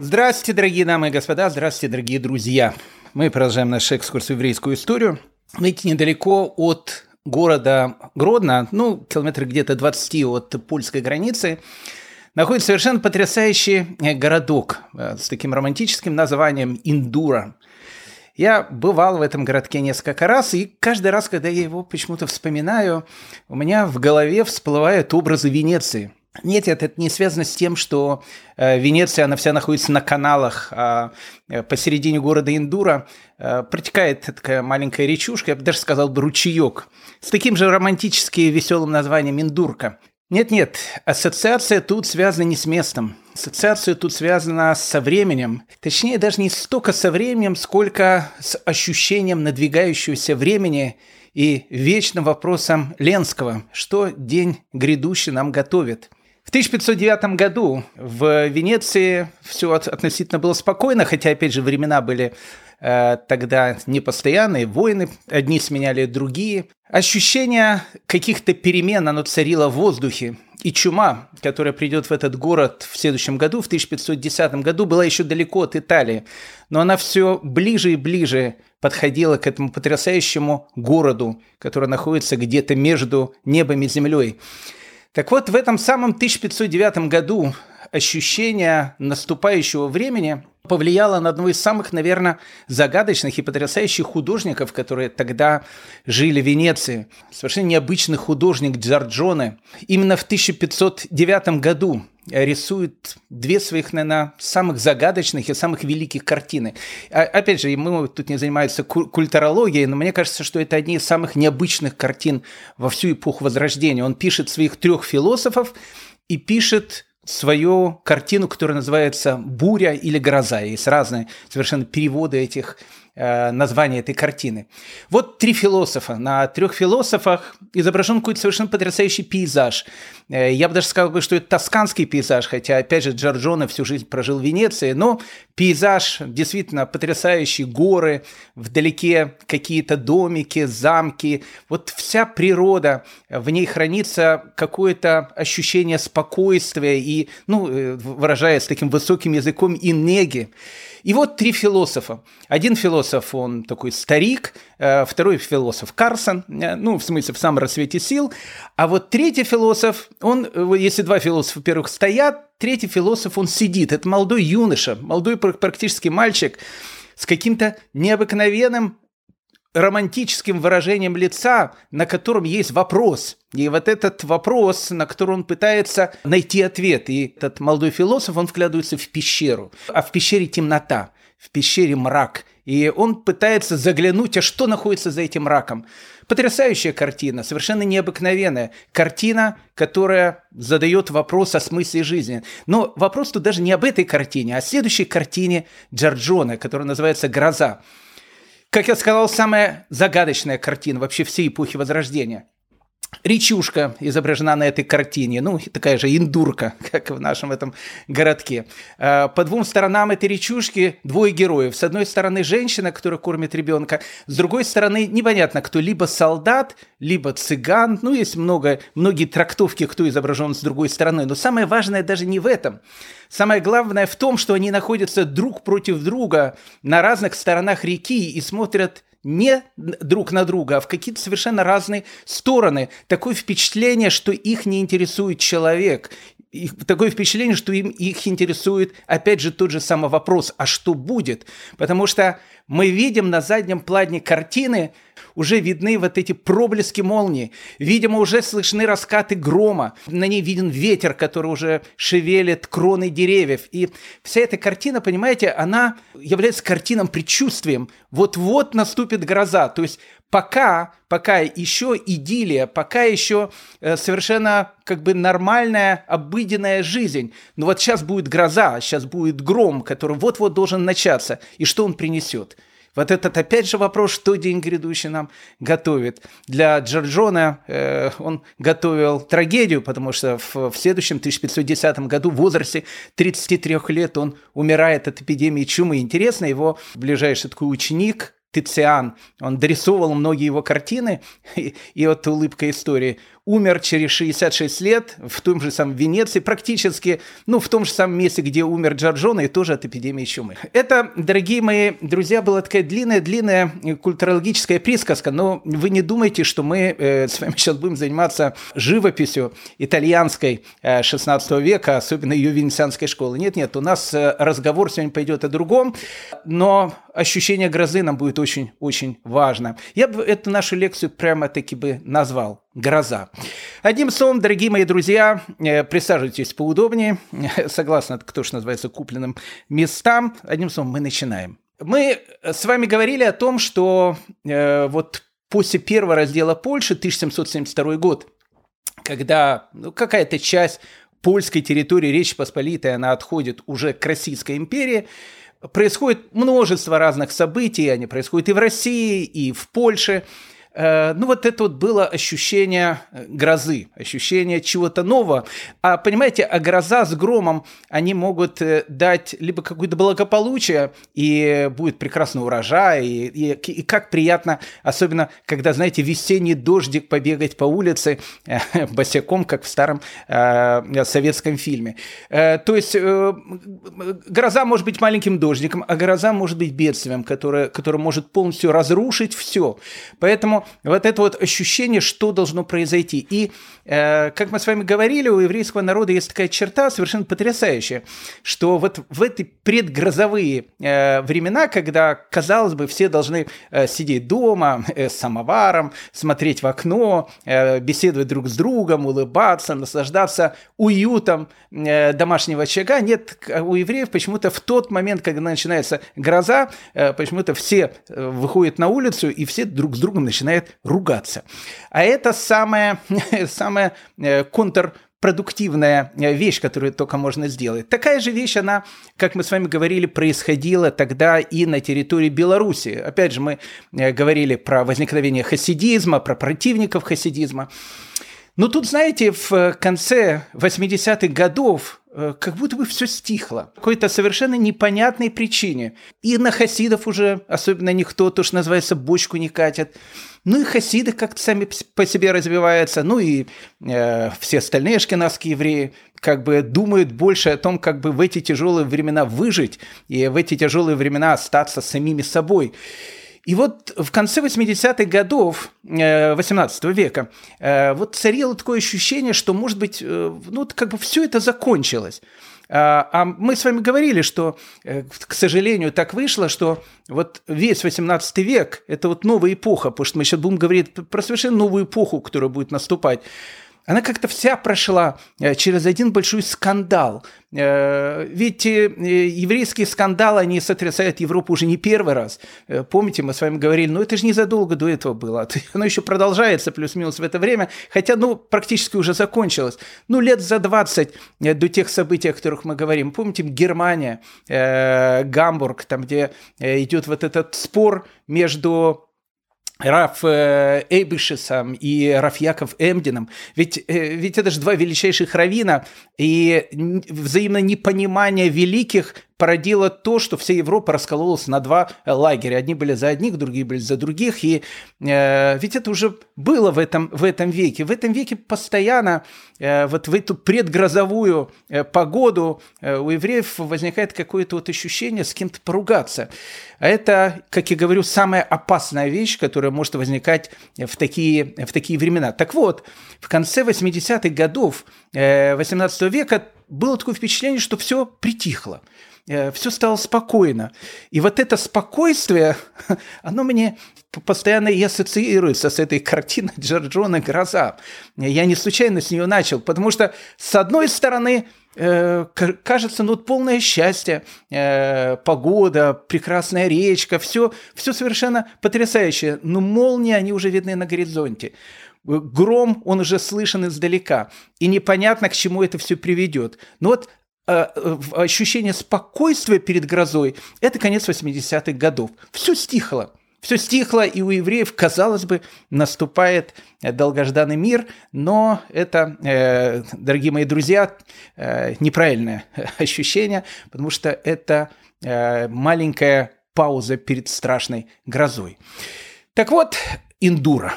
Здравствуйте, дорогие дамы и господа, здравствуйте, дорогие друзья. Мы продолжаем наш экскурс в еврейскую историю. Видите, недалеко от города Гродно, ну, километры где-то 20 от польской границы, находится совершенно потрясающий э, городок э, с таким романтическим названием Индура. Я бывал в этом городке несколько раз, и каждый раз, когда я его почему-то вспоминаю, у меня в голове всплывают образы Венеции – нет, нет, это не связано с тем, что э, Венеция, она вся находится на каналах, а э, посередине города Индура э, протекает такая маленькая речушка, я бы даже сказал бы ручеек, с таким же романтически веселым названием Индурка. Нет-нет, ассоциация тут связана не с местом. Ассоциация тут связана со временем. Точнее, даже не столько со временем, сколько с ощущением надвигающегося времени и вечным вопросом Ленского, что день грядущий нам готовит – в 1509 году в Венеции все относительно было спокойно, хотя, опять же, времена были э, тогда непостоянные, войны одни сменяли другие. Ощущение каких-то перемен, оно царило в воздухе. И чума, которая придет в этот город в следующем году, в 1510 году, была еще далеко от Италии. Но она все ближе и ближе подходила к этому потрясающему городу, который находится где-то между небом и землей. Так вот, в этом самом 1509 году ощущение наступающего времени повлияло на одного из самых, наверное, загадочных и потрясающих художников, которые тогда жили в Венеции. Совершенно необычный художник Джорджоне. Именно в 1509 году рисует две своих, наверное, самых загадочных и самых великих картины. А, опять же, мы тут не занимаемся культурологией, но мне кажется, что это одни из самых необычных картин во всю эпоху Возрождения. Он пишет своих трех философов и пишет свою картину, которая называется «Буря» или «Гроза». Есть разные совершенно переводы этих Э, название этой картины. Вот три философа. На трех философах изображен какой-то совершенно потрясающий пейзаж. Э, я бы даже сказал, что это тосканский пейзаж, хотя, опять же, Джорджоне всю жизнь прожил в Венеции, но пейзаж действительно потрясающий, горы, вдалеке какие-то домики, замки. Вот вся природа, в ней хранится какое-то ощущение спокойствия и, ну, э, выражаясь таким высоким языком, и неги. И вот три философа. Один философ, он такой старик, э, второй философ Карсон, э, ну, в смысле, в самом рассвете сил, а вот третий философ, он, э, если два философа, во-первых, стоят, третий философ, он сидит. Это молодой юноша, молодой практически мальчик с каким-то необыкновенным романтическим выражением лица, на котором есть вопрос. И вот этот вопрос, на который он пытается найти ответ. И этот молодой философ, он вглядывается в пещеру. А в пещере темнота, в пещере мрак. И он пытается заглянуть, а что находится за этим мраком. Потрясающая картина, совершенно необыкновенная. Картина, которая задает вопрос о смысле жизни. Но вопрос тут даже не об этой картине, а о следующей картине Джорджона, которая называется «Гроза». Как я сказал, самая загадочная картина вообще всей эпохи Возрождения – Речушка изображена на этой картине, ну, такая же индурка, как в нашем этом городке. А, по двум сторонам этой речушки двое героев. С одной стороны женщина, которая кормит ребенка, с другой стороны непонятно кто, либо солдат, либо цыган. Ну, есть много, многие трактовки, кто изображен с другой стороны. Но самое важное даже не в этом. Самое главное в том, что они находятся друг против друга на разных сторонах реки и смотрят не друг на друга, а в какие-то совершенно разные стороны. Такое впечатление, что их не интересует человек. И такое впечатление, что им, их интересует, опять же, тот же самый вопрос, а что будет? Потому что мы видим на заднем плане картины, уже видны вот эти проблески молнии. Видимо, уже слышны раскаты грома. На ней виден ветер, который уже шевелит кроны деревьев. И вся эта картина, понимаете, она является картином предчувствием. Вот-вот наступит гроза. То есть пока, пока еще идиллия, пока еще э, совершенно как бы нормальная, обыденная жизнь. Но вот сейчас будет гроза, сейчас будет гром, который вот-вот должен начаться. И что он принесет? Вот этот опять же вопрос, что день грядущий нам готовит. Для Джорджона э, он готовил трагедию, потому что в, в следующем 1510 году в возрасте 33 лет он умирает от эпидемии чумы. Интересно, его ближайший такой ученик, Тициан, он дорисовывал многие его картины, и, и вот улыбка истории. Умер через 66 лет в том же самом Венеции, практически, ну, в том же самом месте, где умер Джорджоне, и тоже от эпидемии чумы. Это, дорогие мои друзья, была такая длинная-длинная культурологическая присказка, но вы не думайте, что мы э, с вами сейчас будем заниматься живописью итальянской э, 16 века, особенно ее венецианской школы. Нет-нет, у нас э, разговор сегодня пойдет о другом, но ощущение грозы нам будет очень-очень важно. Я бы эту нашу лекцию прямо-таки бы назвал «Гроза». Одним словом, дорогие мои друзья, э, присаживайтесь поудобнее, согласно, кто что называется, купленным местам. Одним словом, мы начинаем. Мы с вами говорили о том, что э, вот после первого раздела Польши, 1772 год, когда ну, какая-то часть польской территории Речи Посполитой, она отходит уже к Российской империи, происходит множество разных событий, они происходят и в России, и в Польше – ну вот это вот было ощущение э, грозы, ощущение чего-то нового. А понимаете, а гроза с громом, они могут э, дать либо какое-то благополучие, и будет прекрасный урожай, и, и, и как приятно, особенно когда, знаете, весенний дождик побегать по улице э, босиком, как в старом э, советском фильме. Э, то есть э, гроза может быть маленьким дождиком, а гроза может быть бедствием, которое, которое может полностью разрушить все. Поэтому вот это вот ощущение, что должно произойти. И, э, как мы с вами говорили, у еврейского народа есть такая черта совершенно потрясающая, что вот в эти предгрозовые э, времена, когда, казалось бы, все должны э, сидеть дома э, с самоваром, смотреть в окно, э, беседовать друг с другом, улыбаться, наслаждаться уютом э, домашнего очага, нет, у евреев почему-то в тот момент, когда начинается гроза, э, почему-то все э, выходят на улицу и все друг с другом начинают начинает ругаться. А это самая, самая э, контр продуктивная э, вещь, которую только можно сделать. Такая же вещь, она, как мы с вами говорили, происходила тогда и на территории Беларуси. Опять же, мы э, говорили про возникновение хасидизма, про противников хасидизма. Но тут, знаете, в конце 80-х годов Э, как будто бы все стихло. По какой-то совершенно непонятной причине. И на хасидов уже, особенно никто, то, что называется, бочку не катит. Ну и хасиды как-то сами по себе развиваются. Ну и э, все остальные ашкенадские евреи как бы думают больше о том, как бы в эти тяжелые времена выжить и в эти тяжелые времена остаться самими собой. И вот в конце 80-х годов 18 э, века э, вот царило такое ощущение, что, может быть, э, ну, как бы все это закончилось. А, а мы с вами говорили, что, к сожалению, так вышло, что вот весь 18 век – это вот новая эпоха, потому что мы сейчас будем говорить про совершенно новую эпоху, которая будет наступать она как-то вся прошла э, через один большой скандал. Э, ведь э, еврейские скандалы, они сотрясают Европу уже не первый раз. Помните, мы с вами говорили, ну это же незадолго до этого было. Оно еще продолжается плюс-минус в это время, хотя, ну, практически уже закончилось. Ну, лет за 20 до тех событий, о которых мы говорим. Помните, Германия, Гамбург, там, где идет вот этот спор между Раф э, Эйбышесом и Раф Яков Эмдином. Ведь, э, ведь это же два величайших равина, и взаимное непонимание великих породило то, что вся Европа раскололась на два лагеря. Одни были за одних, другие были за других. И э, ведь это уже было в этом, в этом веке. В этом веке постоянно э, вот в эту предгрозовую э, погоду э, у евреев возникает какое-то вот ощущение с кем-то поругаться. А это, как я говорю, самая опасная вещь, которая может возникать в такие, в такие времена. Так вот, в конце 80-х годов э, 18 века было такое впечатление, что все притихло. Э, все стало спокойно. И вот это спокойствие, оно мне постоянно и ассоциируется с этой картиной Джорджона «Гроза». Я не случайно с нее начал, потому что, с одной стороны, э, кажется, ну, полное счастье, э, погода, прекрасная речка, все, все совершенно потрясающее. Но молнии, они уже видны на горизонте. Гром, он уже слышен издалека. И непонятно, к чему это все приведет. Но вот Э, ощущение спокойствия перед грозой – это конец 80-х годов. Все стихло. Все стихло, и у евреев, казалось бы, наступает долгожданный мир, но это, э, дорогие мои друзья, э, неправильное ощущение, потому что это маленькая пауза перед страшной грозой. Так вот, индура.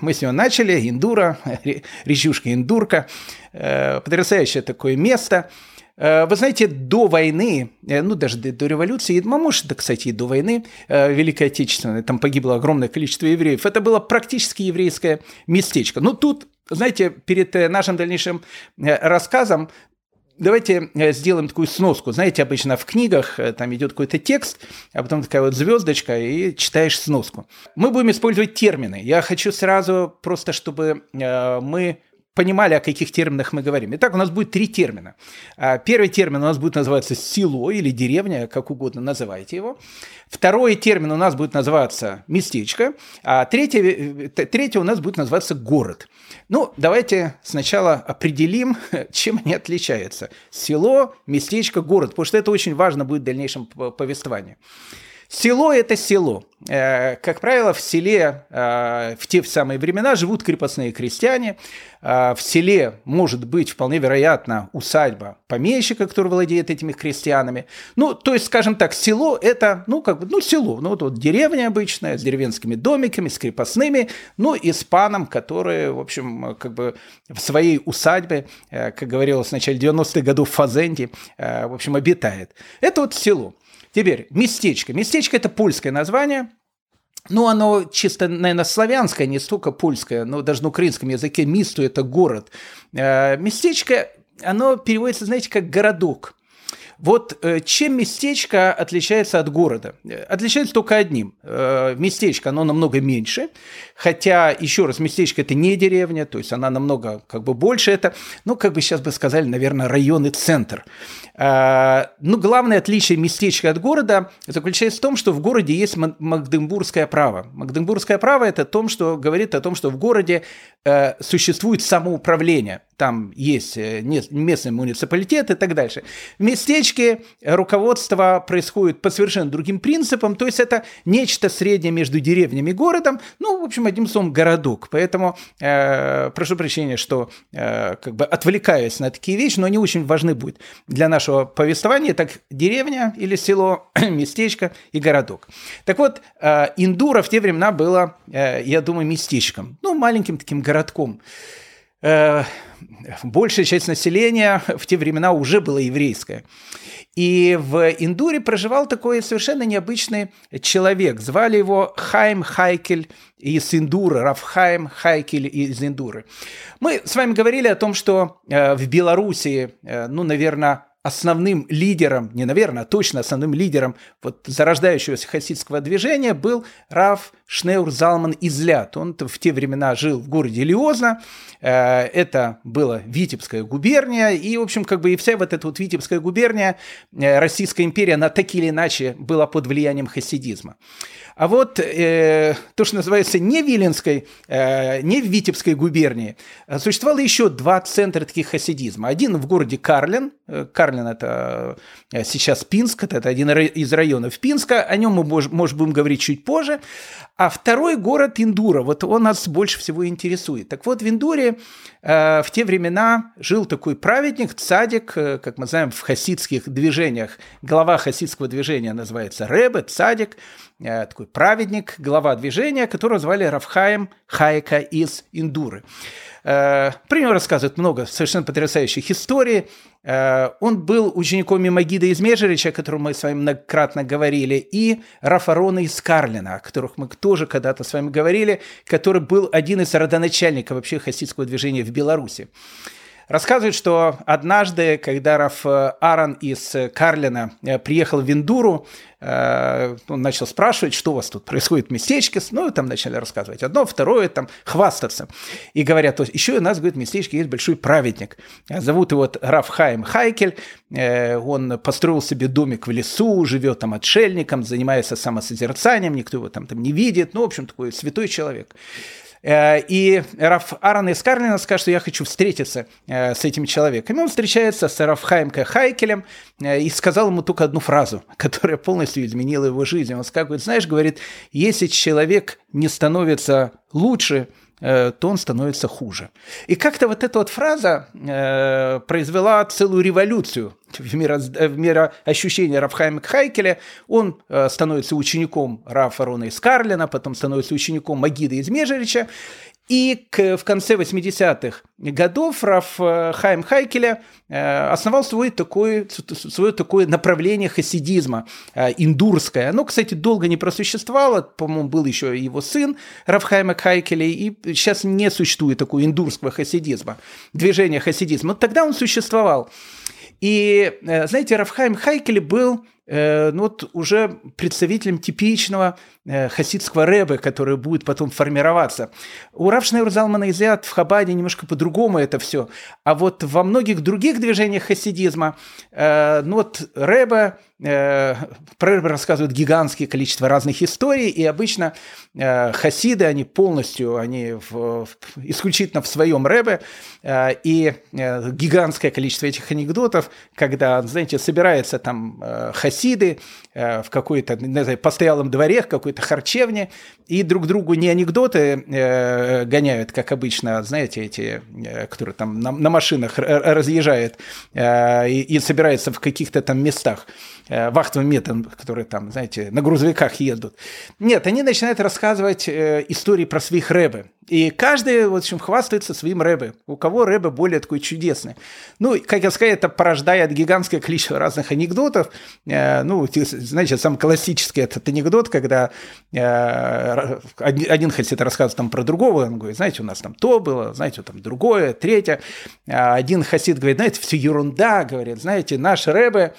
Мы с него начали, Индура, речушка Индурка, потрясающее такое место – Э, вы знаете, до войны, э, ну даже до, до революции, а может, да, кстати, и до войны э, Великой Отечественной, там погибло огромное количество евреев, это было практически еврейское местечко. Но тут, знаете, перед нашим дальнейшим рассказом Давайте сделаем такую сноску. Знаете, обычно в книгах там идет какой-то текст, а потом такая вот звездочка, и читаешь сноску. Мы будем использовать термины. Я хочу сразу просто, чтобы мы понимали, о каких терминах мы говорим. Итак, у нас будет три термина. А, первый термин у нас будет называться село или деревня, как угодно называйте его. Второй термин у нас будет называться местечко, а третий, э, третий у нас будет называться город. Ну, давайте сначала определим, чем они отличаются. Село, местечко, город, потому что это очень важно будет в дальнейшем повествовании. Село – это село. Э, как правило, в селе э, в те самые времена живут крепостные крестьяне. Э, в селе может быть вполне вероятно усадьба помещика, который владеет этими крестьянами. Ну, то есть, скажем так, село – это, ну, как бы, ну, село. Ну, вот, вот деревня обычная с деревенскими домиками, с крепостными, ну, и с паном, который, в общем, как бы в своей усадьбе, как говорилось в начале 90-х годов в Фазенде, в общем, обитает. Это вот село. Теперь местечко. Местечко – это польское название. Ну, оно чисто, наверное, славянское, не столько польское, но даже на украинском языке Мисту – это город. Э, местечко, оно переводится, знаете, как городок. Вот э, чем местечко отличается от города? Отличается только одним. Э, местечко, оно намного меньше, хотя, еще раз, местечко – это не деревня, то есть она намного как бы больше. Это, ну, как бы сейчас бы сказали, наверное, район и центр. А, ну, главное отличие местечка от города заключается в том, что в городе есть магдебургское право. Магдебургское право – это то, что говорит о том, что в городе э, существует самоуправление. Там есть э, местный муниципалитет и так дальше. В местечке руководство происходит по совершенно другим принципам, то есть это нечто среднее между деревнями и городом, ну, в общем, одним словом, городок. Поэтому э, прошу прощения, что э, как бы отвлекаюсь на такие вещи, но они очень важны будут для нашего повествования, так деревня или село, местечко и городок. Так вот, э, Индура в те времена была, э, я думаю, местечком, ну, маленьким таким городком. Э, большая часть населения в те времена уже была еврейская. И в Индуре проживал такой совершенно необычный человек. Звали его Хайм Хайкель из Индуры, Рафхайм Хайкель из Индуры. Мы с вами говорили о том, что в Белоруссии, ну, наверное, основным лидером, не наверное, а точно основным лидером вот зарождающегося хасидского движения был Раф Шнеур Залман Излят. Он в те времена жил в городе Лиозна, э, это была Витебская губерния, и, в общем, как бы и вся вот эта вот Витебская губерния, э, Российская империя, она так или иначе была под влиянием хасидизма. А вот э, то, что называется не Виленской, э, не Витебской губернии, э, существовало еще два центра таких хасидизма. Один в городе Карлин. Э, Карлин – это э, сейчас Пинск, это один из районов Пинска. О нем мы, может, будем говорить чуть позже. А второй город Индура, вот он нас больше всего интересует. Так вот, в Индуре э, в те времена жил такой праведник, цадик, э, как мы знаем в хасидских движениях. Глава хасидского движения называется Ребе, цадик, э, такой праведник, глава движения, которого звали Равхаем Хайка из Индуры. Э, про него рассказывают много совершенно потрясающих историй. Э, он был учеником Мимагида из Межерича, о котором мы с вами многократно говорили, и Рафарона из Карлина, о которых мы тоже когда-то с вами говорили, который был один из родоначальников вообще хасидского движения в Беларуси. Рассказывают, что однажды, когда Раф Аарон из Карлина э, приехал в Индуру, э, он начал спрашивать, что у вас тут происходит в местечке. Ну, там начали рассказывать одно, второе, там, хвастаться. И говорят, то еще у нас, говорит, в местечке есть большой праведник. Зовут его Раф Хайм Хайкель. Э, он построил себе домик в лесу, живет там отшельником, занимается самосозерцанием, никто его там, там не видит. Ну, в общем, такой святой человек. Э, и Аарон из Карлина скажет, что я хочу встретиться э, с этим человеком. И он встречается с Рафхаем Хайкелем э, и сказал ему только одну фразу, которая полностью изменила его жизнь. Он сказал, знаешь, говорит, если человек не становится лучше, то он становится хуже. И как-то вот эта вот фраза э, произвела целую революцию в, миро, в мироощущение Рафхайма Хайкеля, он э, становится учеником Рафа Рона из Карлина, потом становится учеником Магида из Межерича, и к, в конце 80-х годов Раф э, Хайм Хайкеля э, основал свой такой, свое такое направление хасидизма, э, индурское. Оно, кстати, долго не просуществовало, по-моему, был еще его сын Раф Хайма Хайкеля, и сейчас не существует такого индурского хасидизма, движения хасидизма. Но тогда он существовал. И, знаете, Рафхайм Хайкели был Э, ну, вот уже представителем типичного э, хасидского рэбы, который будет потом формироваться. У Равшнейр Залмана Изят в Хабаде немножко по-другому это все. А вот во многих других движениях хасидизма, э, ну вот рэба Э, про рассказывают гигантское количество разных историй, и обычно э, хасиды, они полностью, они в, в, исключительно в своем рэбе, э, и гигантское количество этих анекдотов, когда, знаете, собираются там хасиды в какой-то, не знаю, постоялом дворе, в какой-то харчевне, и друг другу не анекдоты гоняют, как обычно, знаете, эти, которые там на, на машинах разъезжают и, и собираются в каких-то там местах, э, вахтовым методом, которые там, знаете, на грузовиках едут. Нет, они начинают рассказывать э, истории про своих рэбы. И каждый, в общем, хвастается своим рэбе. У кого рэбе более такой чудесный. Ну, как я сказал, это порождает гигантское количество разных анекдотов. Э, ну, знаете, самый классический этот анекдот, когда э, один хасид рассказывает там про другого, он говорит, знаете, у нас там то было, знаете, там другое, третье. А один хасид говорит, знаете, все ерунда, говорит, знаете, наш рэбе,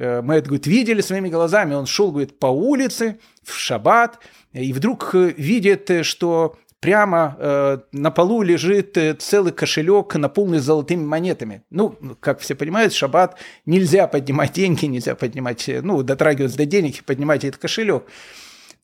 Э, мы это, говорит, видели своими глазами. Он шел, говорит, по улице в шаббат, и вдруг э, видит, э, что прямо э, на полу лежит целый кошелек, наполненный золотыми монетами. Ну, как все понимают, шаббат нельзя поднимать деньги, нельзя поднимать, ну, дотрагиваться до денег и поднимать этот кошелек.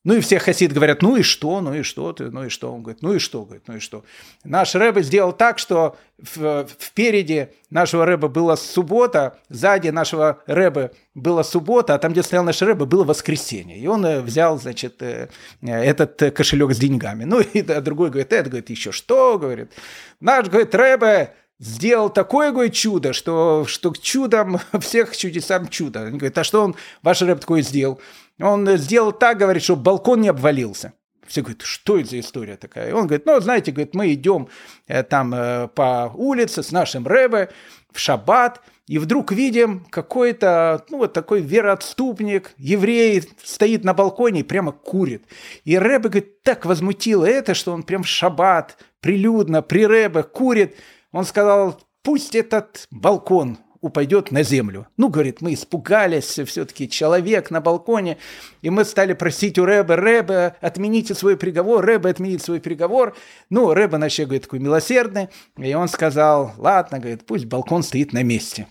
Ну и все хасиды говорят, ну и что, ну и что ты, ну и что? Он говорит, ну и что, говорит, ну и что. Наш рэбе сделал так, что в, впереди нашего рэба была суббота, сзади нашего рэба была суббота, а там, где стоял наш рэбе, было воскресенье. И он э, взял, значит, э, этот кошелек с деньгами. Ну и другой говорит, это, говорит, еще что, говорит. Наш, говорит, рэбе сделал такое, говорит, чудо, что, что чудом всех чудесам чудо. Они говорят, а что он, ваш рэб такое сделал? Он сделал так, говорит, чтобы балкон не обвалился. Все говорят, что это за история такая? И он говорит, ну, знаете, говорит, мы идем э, там э, по улице с нашим рэбе в шаббат, и вдруг видим какой-то, ну, вот такой вероотступник, еврей, стоит на балконе и прямо курит. И рэбе, говорит, так возмутило это, что он прям в шаббат, прилюдно, при рэбе курит. Он сказал, пусть этот балкон упадет на землю. Ну, говорит, мы испугались, все-таки человек на балконе, и мы стали просить у Рэбе, Рэбе, отмените свой приговор, Рэбе, отмените свой приговор. Ну, Рэбе наш, говорит, такой милосердный, и он сказал, ладно, говорит, пусть балкон стоит на месте.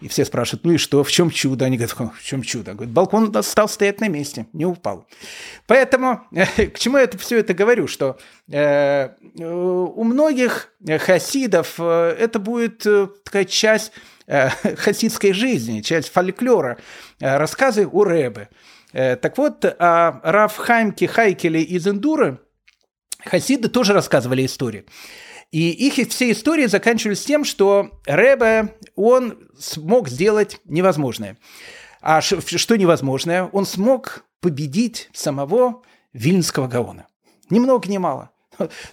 И все спрашивают, ну и что, в чем чудо? Они говорят, в чем чудо? Говорят, балкон стал стоять на месте, не упал. Поэтому к чему я это, все это говорю, что э, у многих хасидов э, это будет э, такая часть э, хасидской жизни, часть фольклора, э, рассказы у Рэбе. Э, так вот, о Раф Хаймке Хайкеле из Индуры хасиды тоже рассказывали истории. И их все истории заканчивались тем, что Рэбе, он смог сделать невозможное. А что невозможное? Он смог победить самого Вильнского Гаона. Ни много ни мало.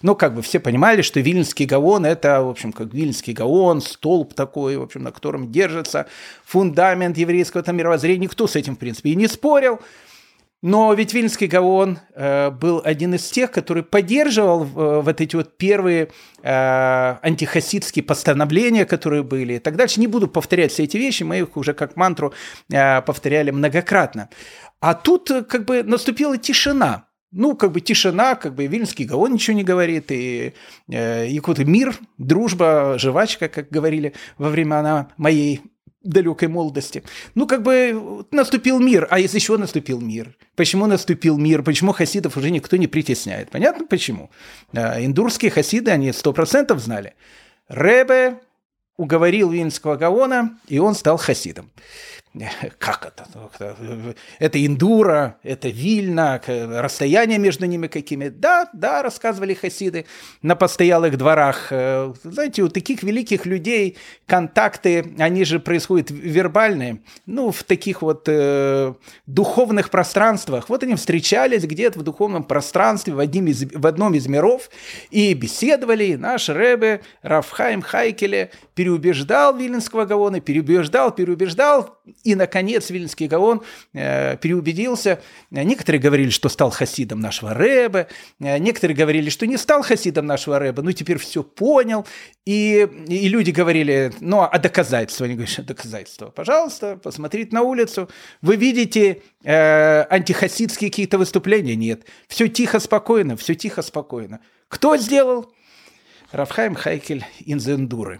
Ну, как бы все понимали, что Вильнский Гаон – это, в общем, как Вильнский Гаон, столб такой, в общем, на котором держится фундамент еврейского там, мировоззрения. Никто с этим, в принципе, и не спорил. Но ведь Вильнский Гаон э, был один из тех, который поддерживал э, вот эти вот первые э, антихасидские постановления, которые были и так дальше. Не буду повторять все эти вещи, мы их уже как мантру э, повторяли многократно. А тут э, как бы наступила тишина. Ну, как бы тишина, как бы Вильнский Гаон ничего не говорит, и, э, какой-то мир, дружба, жвачка, как говорили во времена моей далекой молодости. Ну, как бы наступил мир. А если еще наступил мир? Почему наступил мир? Почему хасидов уже никто не притесняет? Понятно почему? Э, индурские хасиды, они сто процентов знали. Ребе уговорил Вильнского Гаона, и он стал хасидом. как это? Это Индура, это Вильна, расстояние между ними какими. Да, да, рассказывали хасиды на постоялых дворах. Э, знаете, у таких великих людей контакты, они же происходят вербальные, ну, в таких вот э, духовных пространствах. Вот они встречались где-то в духовном пространстве в, одним из, в одном из миров и беседовали. И наш Рэбе Рафхайм Хайкеле переубеждал Виленского Гаона, переубеждал, переубеждал, и, наконец, Вильнский Гаон э, переубедился. Некоторые говорили, что стал хасидом нашего Рэбе, э, некоторые говорили, что не стал хасидом нашего Рэбе, ну, теперь все понял. И, и люди говорили, ну, а доказательства? Они говорят, доказательства. Пожалуйста, посмотрите на улицу. Вы видите э, антихасидские какие-то выступления? Нет. Все тихо, спокойно, все тихо, спокойно. Кто сделал? Рафхайм Хайкель Инзендуры.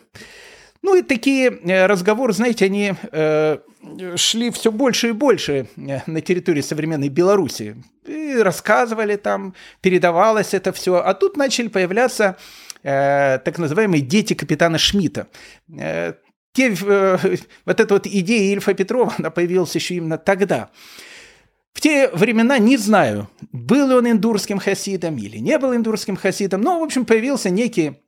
Ну и такие э, разговоры, знаете, они э, шли все больше и больше э, на территории современной Беларуси. И рассказывали там, передавалось это все. А тут начали появляться так называемые дети капитана Шмидта. Те, вот эта вот идея Ильфа Петрова, она появилась еще именно тогда. В те времена не знаю, был ли он индурским хасидом или не был индурским хасидом, но, в общем, появился некий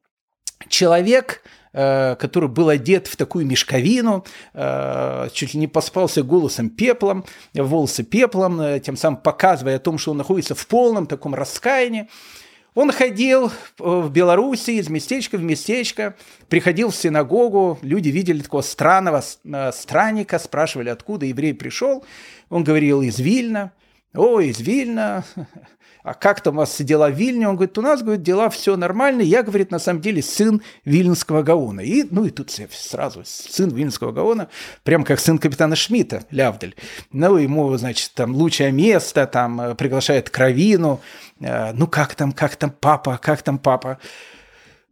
человек, Э, который был одет в такую мешковину, э, чуть ли не поспался голосом пеплом, волосы пеплом, э, тем самым показывая о том, что он находится в полном таком раскаянии. Он ходил в Беларуси из местечка в местечко, приходил в синагогу, люди видели такого странного странника, спрашивали, откуда еврей пришел. Он говорил из Вильна. О, из Вильна, а как там у вас дела в Вильне? Он говорит, у нас, говорит, дела все нормально. Я, говорит, на самом деле сын Вильнского Гаона. И, ну и тут сразу сын Вильнского Гаона, прям как сын капитана Шмидта, Лявдель. Ну, ему, значит, там лучшее место, там э, приглашает Кровину. Э, ну, как там, как там папа, как там папа?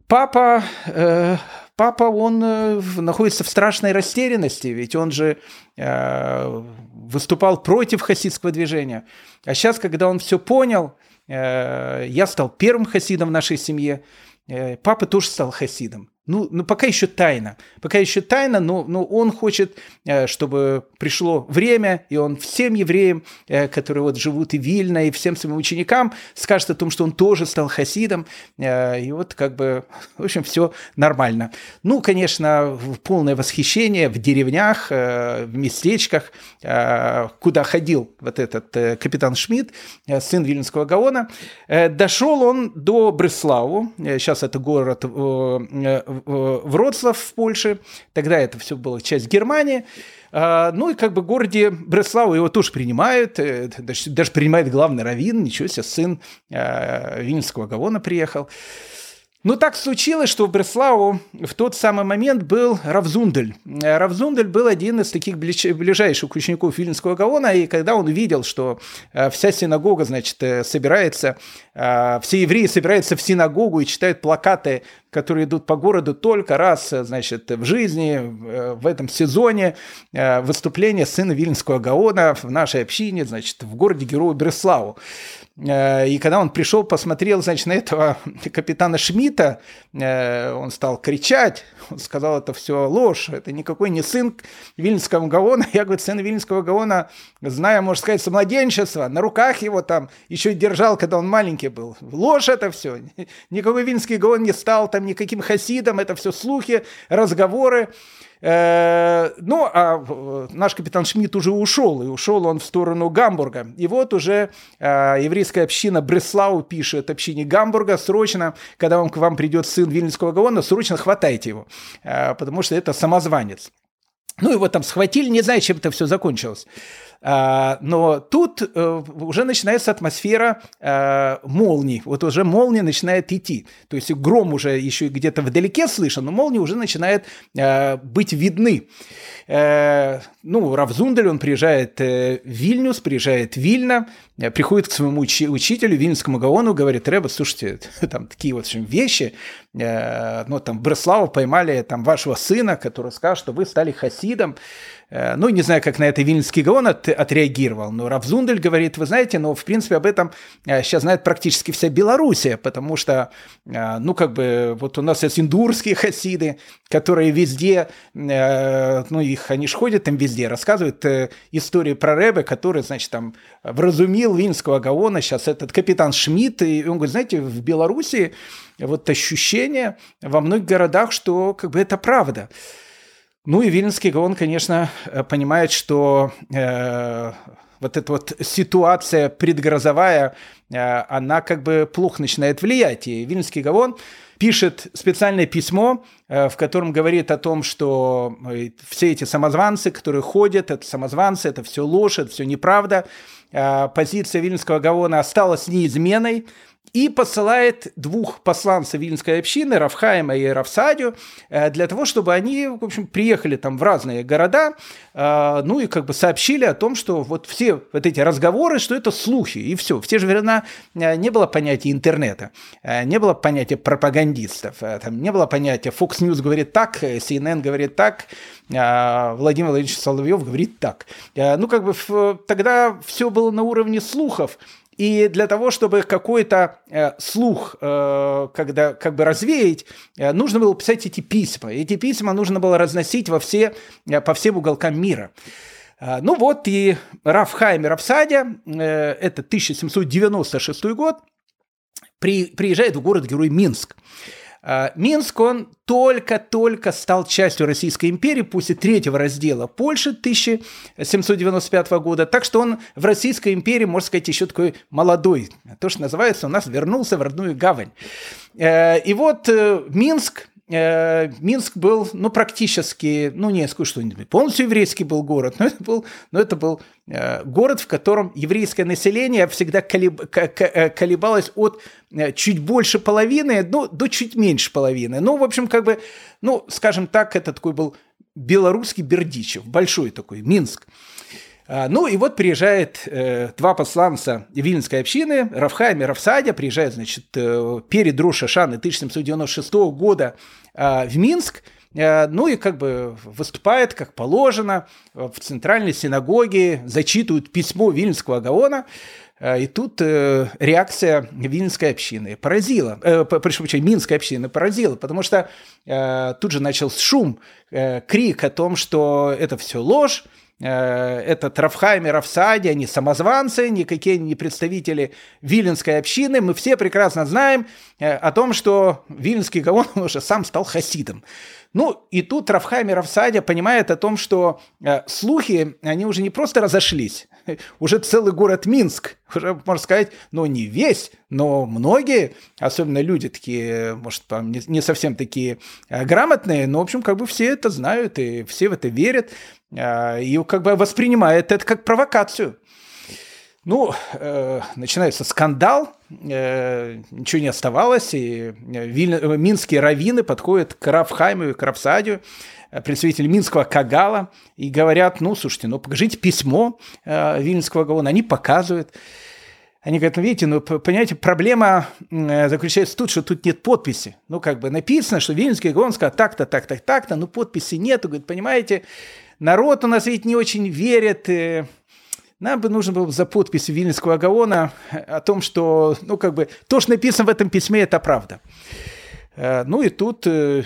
Папа, э, папа, он э, находится в страшной растерянности, ведь он же э, выступал против хасидского движения. А сейчас, когда он все понял, я стал первым хасидом в нашей семье, э, папа тоже стал хасидом. Ну, ну, пока еще тайна. Пока еще тайна, но, но он хочет, э, чтобы пришло время, и он всем евреям, э, которые вот живут и Вильно, и всем своим ученикам скажет о том, что он тоже стал хасидом. Э, и вот как бы, в общем, все нормально. Ну, конечно, полное восхищение в деревнях, в местечках, куда ходил вот этот капитан Шмидт, сын Вильнского Гаона. Дошел он до Бреславу. Сейчас это город Вроцлав в Польше, тогда это все было часть Германии. А, ну и как бы в городе Бреславу его тоже принимают, э, даже, даже принимает главный раввин, ничего себе, сын а, Вильнского Гавона приехал. Ну, так случилось, что в Бреславу в тот самый момент был Равзундель. Равзундель был один из таких ближайших учеников Вильнского Гаона, и когда он увидел, что э, вся синагога, значит, э, собирается, э, все евреи собираются в синагогу и читают плакаты, которые идут по городу только раз, значит, в жизни, в этом сезоне, выступление сына Вильнского Гаона в нашей общине, значит, в городе Героя Бреславу. Э, и когда он пришел, посмотрел, значит, на этого капитана Шмидта, э, он стал кричать, он сказал, это все ложь, это никакой не сын Вильнского Гаона. Я, говорю, сын Вильнского Гаона, зная, можно сказать, с младенчества, на руках его там еще держал, когда он маленький был. Ложь это все. Никакой Вильнский Гаон не стал там никаким хасидом, это все слухи, разговоры. Э, ну, а э, наш капитан Шмидт уже ушел, и ушел он в сторону Гамбурга. И вот уже э, еврейская община Бреслау пишет общине Гамбурга, срочно, когда вам, к вам придет сын Вильнюсского Гаона, срочно хватайте его, потому что это самозванец. Ну, его там схватили, не знаю, чем это все закончилось. А, но тут э, уже начинается атмосфера э, молний. Вот уже молния начинает идти. То есть гром уже еще где-то вдалеке слышен, но молнии уже начинают э, быть видны. Ну, Равзундель, он приезжает в Вильнюс, приезжает в Вильно, приходит к своему учителю, Вильнскому Гаону, говорит, Рэба, слушайте, там такие вот вещи, ну, там, Бреслава поймали там вашего сына, который сказал, что вы стали хасидом, ну, не знаю, как на это Вильнский Гаон от, отреагировал, но Равзундель говорит, вы знаете, но, в принципе, об этом сейчас э, знает практически вся Белоруссия, потому что, э, ну, как бы, вот у нас есть индурские хасиды, которые везде, ну, их, они ж ходят там везде, рассказывают истории про Рэбе, который, значит, там, вразумил Вильнского Гаона, сейчас этот капитан Шмидт, и он говорит, знаете, в Белоруссии вот ощущение во многих городах, что, как бы, это правда. Ну и Вильнский Гаон, конечно, э, понимает, что э, вот эта вот ситуация предгрозовая, э, она как бы плохо начинает влиять. И Вильнский Гаон пишет специальное письмо, э, в котором говорит о том, что э, все эти самозванцы, которые ходят, это самозванцы, это все ложь, это все неправда. Э, позиция Вильнского Гаона осталась неизменной и посылает двух посланцев Вильнской общины, Равхайма и Равсадию, э, для того, чтобы они, в общем, приехали там в разные города, э, ну и как бы сообщили о том, что вот все вот эти разговоры, что это слухи, и все. В те же времена э, не было понятия интернета, не было понятия пропагандистов, там не было понятия Fox News говорит так, CNN говорит так, Владимир Владимирович Соловьев говорит так. Ну, как бы тогда все было на уровне слухов, и для того, чтобы какой-то э, слух э, когда, как бы развеять, э, нужно было писать эти письма. Эти письма нужно было разносить во все, э, по всем уголкам мира. Э, ну вот и Рафхайм Рафсадя, э, это 1796 год, при, приезжает в город-герой Минск. А, Минск, он только-только стал частью Российской империи после третьего раздела Польши 1795 года, так что он в Российской империи, можно сказать, еще такой молодой, то, что называется, у нас вернулся в родную гавань. Э, и вот э, Минск Э, Минск был, ну, практически, ну, не скажу, что полностью еврейский был город, но это был, но это был э, город, в котором еврейское население всегда колеб, э, колебалось от чуть больше половины, ну, до чуть меньше половины. Ну, в общем, как бы, ну, скажем так, это такой был белорусский Бердичев, большой такой, Минск. А, ну и вот приезжает э, два посланца Вильнской общины, Равхайм и Равсадя, приезжают, значит, э, перед Руша Шаны 1796 года э, в Минск, э, ну и как бы выступает, как положено, в центральной синагоге, зачитывают письмо Вильнского Гаона, э, и тут э, реакция Вильнской общины поразила, э, прошу прощения, Минской общины поразила, потому что э, тут же начался шум, э, крик о том, что это все ложь, Э, этот Рафхайм и Рафсади, они самозванцы, никакие не представители Виленской общины. Мы все прекрасно знаем э, о том, что Виленский Гаон уже сам стал хасидом. Ну, и тут Рафхайм и Рафсадия понимает о том, что э, слухи, они уже не просто разошлись, уже целый город Минск, уже, можно сказать, ну, не весь, но многие, особенно люди такие, может, там, не, не совсем такие э, грамотные, но, в общем, как бы все это знают, и все в это верят, э, и как бы воспринимают это как провокацию. Ну, э, начинается скандал, э, ничего не оставалось, и э, виль, э, минские раввины подходят к Равхайму и к Равсадию, э, представитель Минского Кагала, и говорят, ну, слушайте, ну, покажите письмо э, Вильнского Гаона, они показывают. Они говорят, ну, видите, ну, понимаете, проблема заключается тут, что тут нет подписи. Ну, как бы написано, что Вильнский Гаон сказал так-то, так-то, так-то, но подписи нету. Говорит, понимаете, народ у нас ведь не очень верит, нам бы нужно было за подпись Вильнского Гаона о том, что, ну, как бы, то, что написано в этом письме, это правда. Э, ну и тут э,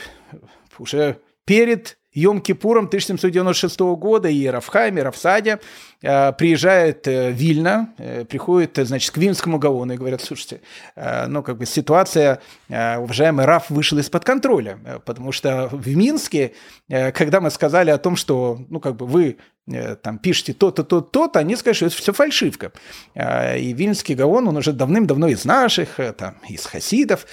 уже перед Йом-Кипуром 1796 года и Рафхайм, и Рафсадя э, приезжает э, Вильна, э, приходит, значит, к Вильнскому Гаону и говорят, слушайте, ну, как бы ситуация, уважаемый Раф, вышла из-под контроля, потому что в Минске, когда мы сказали о том, что, ну, как бы вы там пишете то-то, то-то, они скажут, что это все фальшивка. И Вильнский Гаон, он уже давным-давно из наших, там, из хасидов,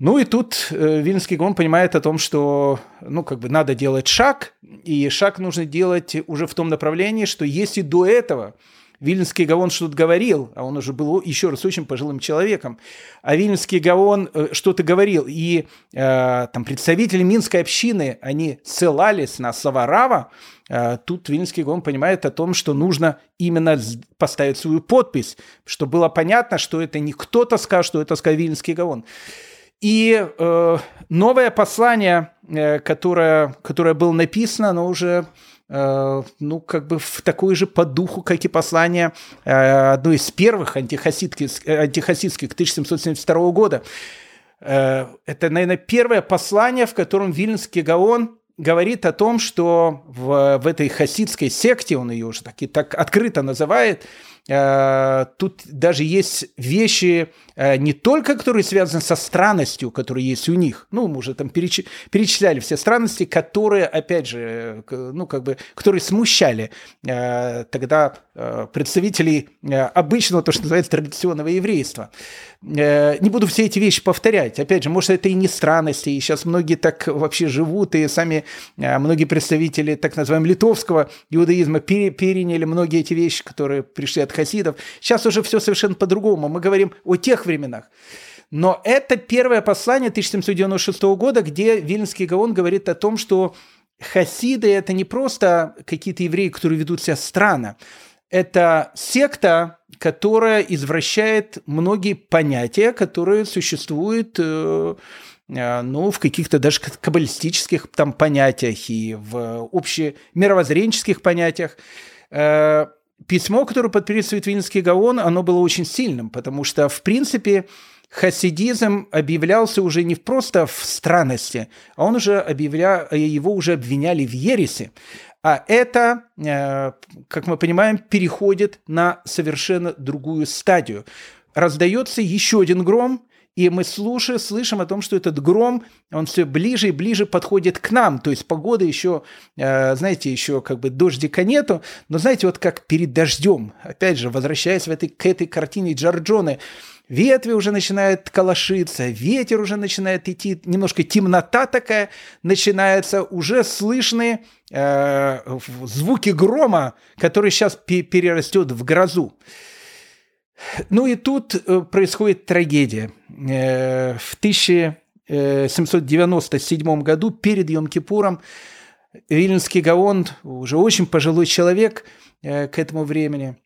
ну и тут э, Вильнский Гон понимает о том, что ну, как бы надо делать шаг, и шаг нужно делать уже в том направлении, что если до этого Вильнский Гаон что-то говорил, а он уже был еще раз очень пожилым человеком, а Вильнский Гаон э, что-то говорил, и э, там представители Минской общины, они ссылались на Саварава, э, тут Вильнский Гаон понимает о том, что нужно именно поставить свою подпись, чтобы было понятно, что это не кто-то сказал, что это сказал Вильнский Гаон. И э, новое послание, э, которое, которое было написано, оно уже ну, как бы в такой же по духу, как и послание одной из первых антихасидских, антихасидских 1772 года. Это, наверное, первое послание, в котором Вильнский Гаон говорит о том, что в, в этой хасидской секте, он ее уже так, и так открыто называет, Э, тут даже есть вещи э, не только, которые связаны со странностью, которые есть у них. Ну, мы уже там переч... перечисляли все странности, которые, опять же, ну, как бы, которые смущали э, тогда представителей обычного, то, что называется, традиционного еврейства. Не буду все эти вещи повторять. Опять же, может, это и не странности, и сейчас многие так вообще живут, и сами многие представители так называемого литовского иудаизма переняли многие эти вещи, которые пришли от хасидов. Сейчас уже все совершенно по-другому. Мы говорим о тех временах. Но это первое послание 1796 года, где Вильнский Гаон говорит о том, что хасиды – это не просто какие-то евреи, которые ведут себя странно. Это секта, которая извращает многие понятия, которые существуют э, э, ну, в каких-то даже каббалистических там понятиях и в общемировоззренческих понятиях. Э, письмо, которое подписывает Вильнский Гаон, оно было очень сильным, потому что, в принципе, хасидизм объявлялся уже не просто в странности, а он уже объявля... его уже обвиняли в ересе. А это, э, как мы понимаем, переходит на совершенно другую стадию. Раздается еще один гром, и мы слушаем, слышим о том, что этот гром, он все ближе и ближе подходит к нам. То есть погода еще, э, знаете, еще как бы дождика нету, но знаете, вот как перед дождем, опять же, возвращаясь в этой, к этой картине Джорджоне, ветви уже начинают колошиться, ветер уже начинает идти, немножко темнота такая начинается, уже слышны э, звуки грома, который сейчас перерастет в грозу. Ну и тут э, происходит трагедия. Э, в 1797 году перед Йом-Кипуром Вильнский Гаон, уже очень пожилой человек э, к этому времени,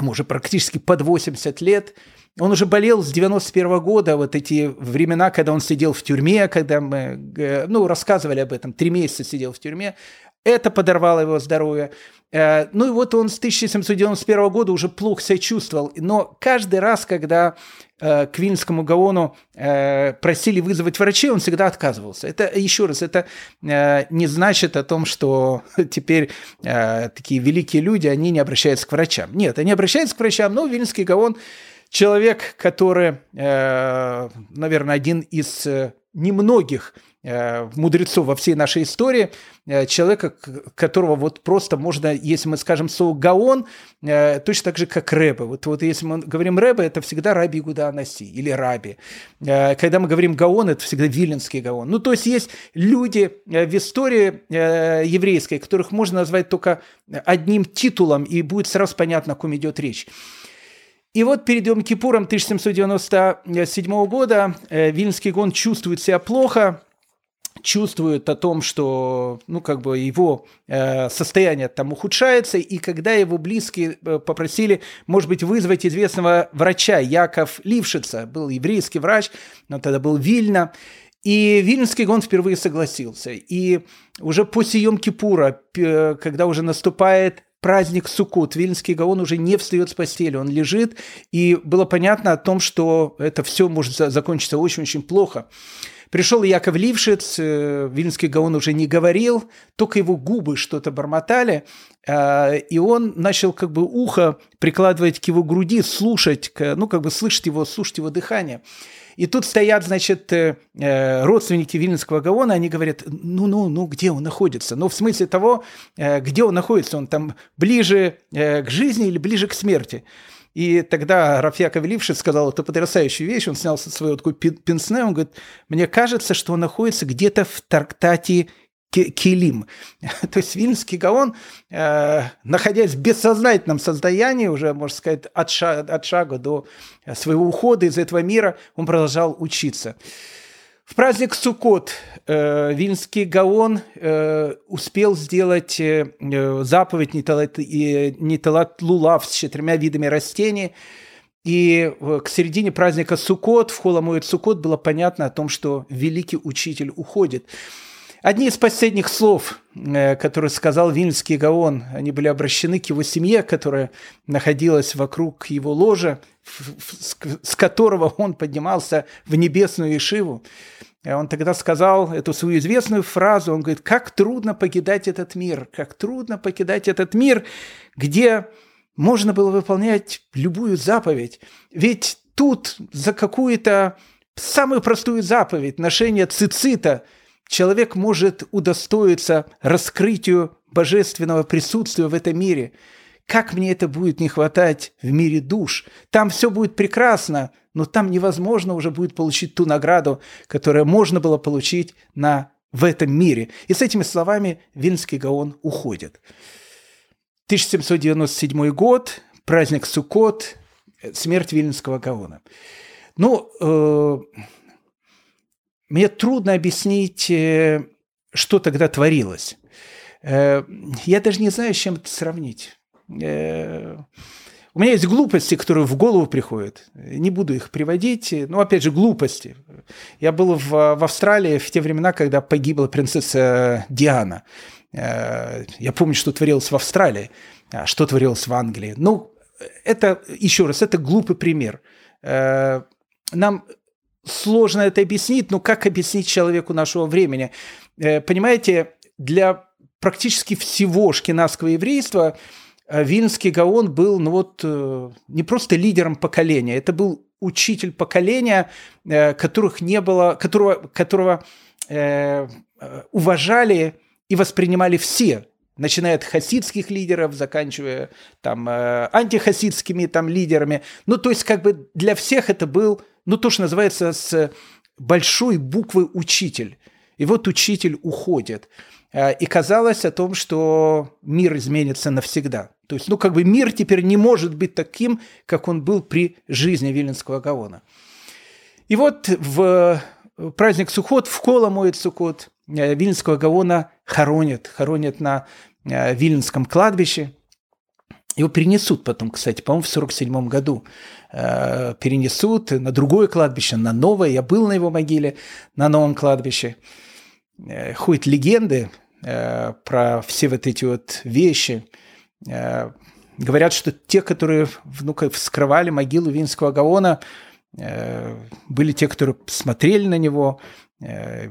ему уже практически под 80 лет, он уже болел с 91 года, вот эти времена, когда он сидел в тюрьме, когда мы, ну, рассказывали об этом, три месяца сидел в тюрьме, это подорвало его здоровье. Э, ну и вот он с 1791 года уже плохо себя чувствовал. Но каждый раз, когда э, к Вильнскому Гаону э, просили вызвать врачей, он всегда отказывался. Это, еще раз, это не значит о том, что теперь такие великие люди, они не обращаются к врачам. Нет, они обращаются к врачам, но Вильнский Гаон человек, который, наверное, один из немногих Э, мудрецов во всей нашей истории, э, человека, которого вот просто можно, если мы скажем слово «гаон», э, точно так же, как Рэбе. Вот, вот если мы говорим Рэбе, это всегда Раби Гуда Анаси или Раби. Когда мы говорим «гаон», это всегда Виленский гаон. Ну, то есть есть люди в истории еврейской, которых можно назвать только одним титулом, и будет сразу понятно, о ком идет речь. И вот перед Йом-Кипуром 1797 года Вильнский гон чувствует себя плохо, чувствует о том, что, ну, как бы его э, состояние там ухудшается, и когда его близкие э, попросили, может быть, вызвать известного врача, Яков Лившица, был еврейский врач, но тогда был Вильна, и Вильнский гон впервые согласился. И уже после Йом-Кипура, когда уже наступает праздник Суккот, Вильнский Гаон уже не встает с постели, он лежит, и было понятно о том, что это все может закончиться очень-очень плохо. Пришел Яков Лившиц, э, Вильнский Гаон уже не говорил, только его губы что-то бормотали, э, и он начал как бы ухо прикладывать к его груди, слушать, ну как бы слышать его, слушать его дыхание. И тут стоят, значит, э, родственники Вильнского Гаона, они говорят, ну-ну, ну, где он находится? Ну, в смысле того, где он находится, он там ближе к жизни или ближе к смерти? И тогда Рафьяк Авелившиц сказал эту потрясающую вещь, он снял свою такую пенсне, он говорит, мне кажется, что он находится где-то в Тарктате Килим. То есть Вильнский Гаон, э, находясь в бессознательном состоянии, уже, можно сказать, от шага, от шага до своего ухода из этого мира, он продолжал учиться. В праздник Суккот э, Вильнский Гаон э, успел сделать э, заповедь Ниталат Лулав с четырьмя видами растений. И э, к середине праздника Суккот, в Холомоид Суккот, было понятно о том, что великий учитель уходит. Одни из последних слов э, который сказал Вильнский Гаон, они были обращены к его семье, которая находилась вокруг его ложа, с которого он поднимался в небесную Ишиву. Он тогда сказал эту свою известную фразу, он говорит, как трудно покидать этот мир, как трудно покидать этот мир, где можно было выполнять любую заповедь. Ведь тут за какую-то самую простую заповедь, ношение цицита, человек может удостоиться раскрытию божественного присутствия в этом мире. Как мне это будет не хватать в мире душ? Там все будет прекрасно, но там невозможно уже будет получить ту награду, которую можно было получить на, в этом мире. И с этими словами Вильнский Гаон уходит. 1797 год, праздник Суккот, смерть Вильнского Гаона. Ну, э, мне трудно объяснить, э, что тогда творилось. Э, я даже не знаю, с чем это сравнить. Э, у меня есть глупости, которые в голову приходят. Не буду их приводить. Но, опять же, глупости. Я был в, в Австралии в те времена, когда погибла принцесса Диана. Я помню, что творилось в Австралии, а что творилось в Англии. Ну, это, еще раз, это глупый пример. Нам сложно это объяснить, но как объяснить человеку нашего времени? Э, понимаете, для практически всего шкинавского еврейства – Э, Вильнский Гаон был ну вот, э, не просто лидером поколения, это был учитель поколения, которых не было, которого, которого уважали и воспринимали все, начиная от хасидских лидеров, заканчивая там антихасидскими там лидерами. Ну, то есть как бы для всех это был, ну, то, что называется с большой буквы учитель. И вот учитель уходит. И казалось о том, что мир изменится навсегда. То есть, ну, как бы мир теперь не может быть таким, как он был при жизни Виленского Гавона. И вот в праздник Сухот, в Кола моет Сухот, э, Виленского Гавона хоронят, хоронят на э, Виленском кладбище. Его перенесут потом, кстати, по-моему, в 47 году. Э, перенесут на другое кладбище, на новое. Я был на его могиле, на новом кладбище. Ходят легенды про все вот эти вот вещи – Э, говорят, что те, которые ну, как вскрывали могилу Винского Гаона, э, были те, которые смотрели на него, э,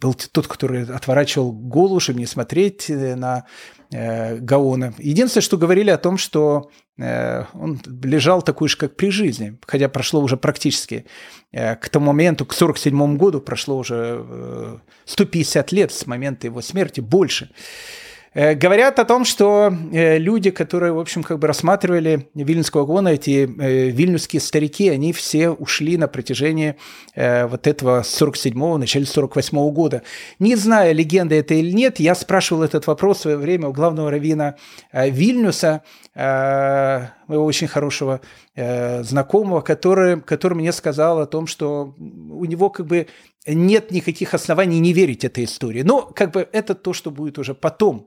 был тот, который отворачивал голову, чтобы не смотреть на Гаона. Единственное, что говорили о том, что он лежал такой же, как при жизни, хотя прошло уже практически к тому моменту, к 47 году прошло уже 150 лет с момента его смерти, больше. Э, говорят о том, что э, люди, которые, в общем, как бы рассматривали Вильнюсского гона, эти э, вильнюсские старики, они все ушли на протяжении вот этого 47-го, начале 48-го года. Не знаю, легенда это или нет, я спрашивал этот вопрос в свое время у главного раввина Вильнюса, моего очень хорошего знакомого, который, который мне сказал о том, что у него как бы нет никаких оснований не верить этой истории. Но как бы это то, что будет уже потом.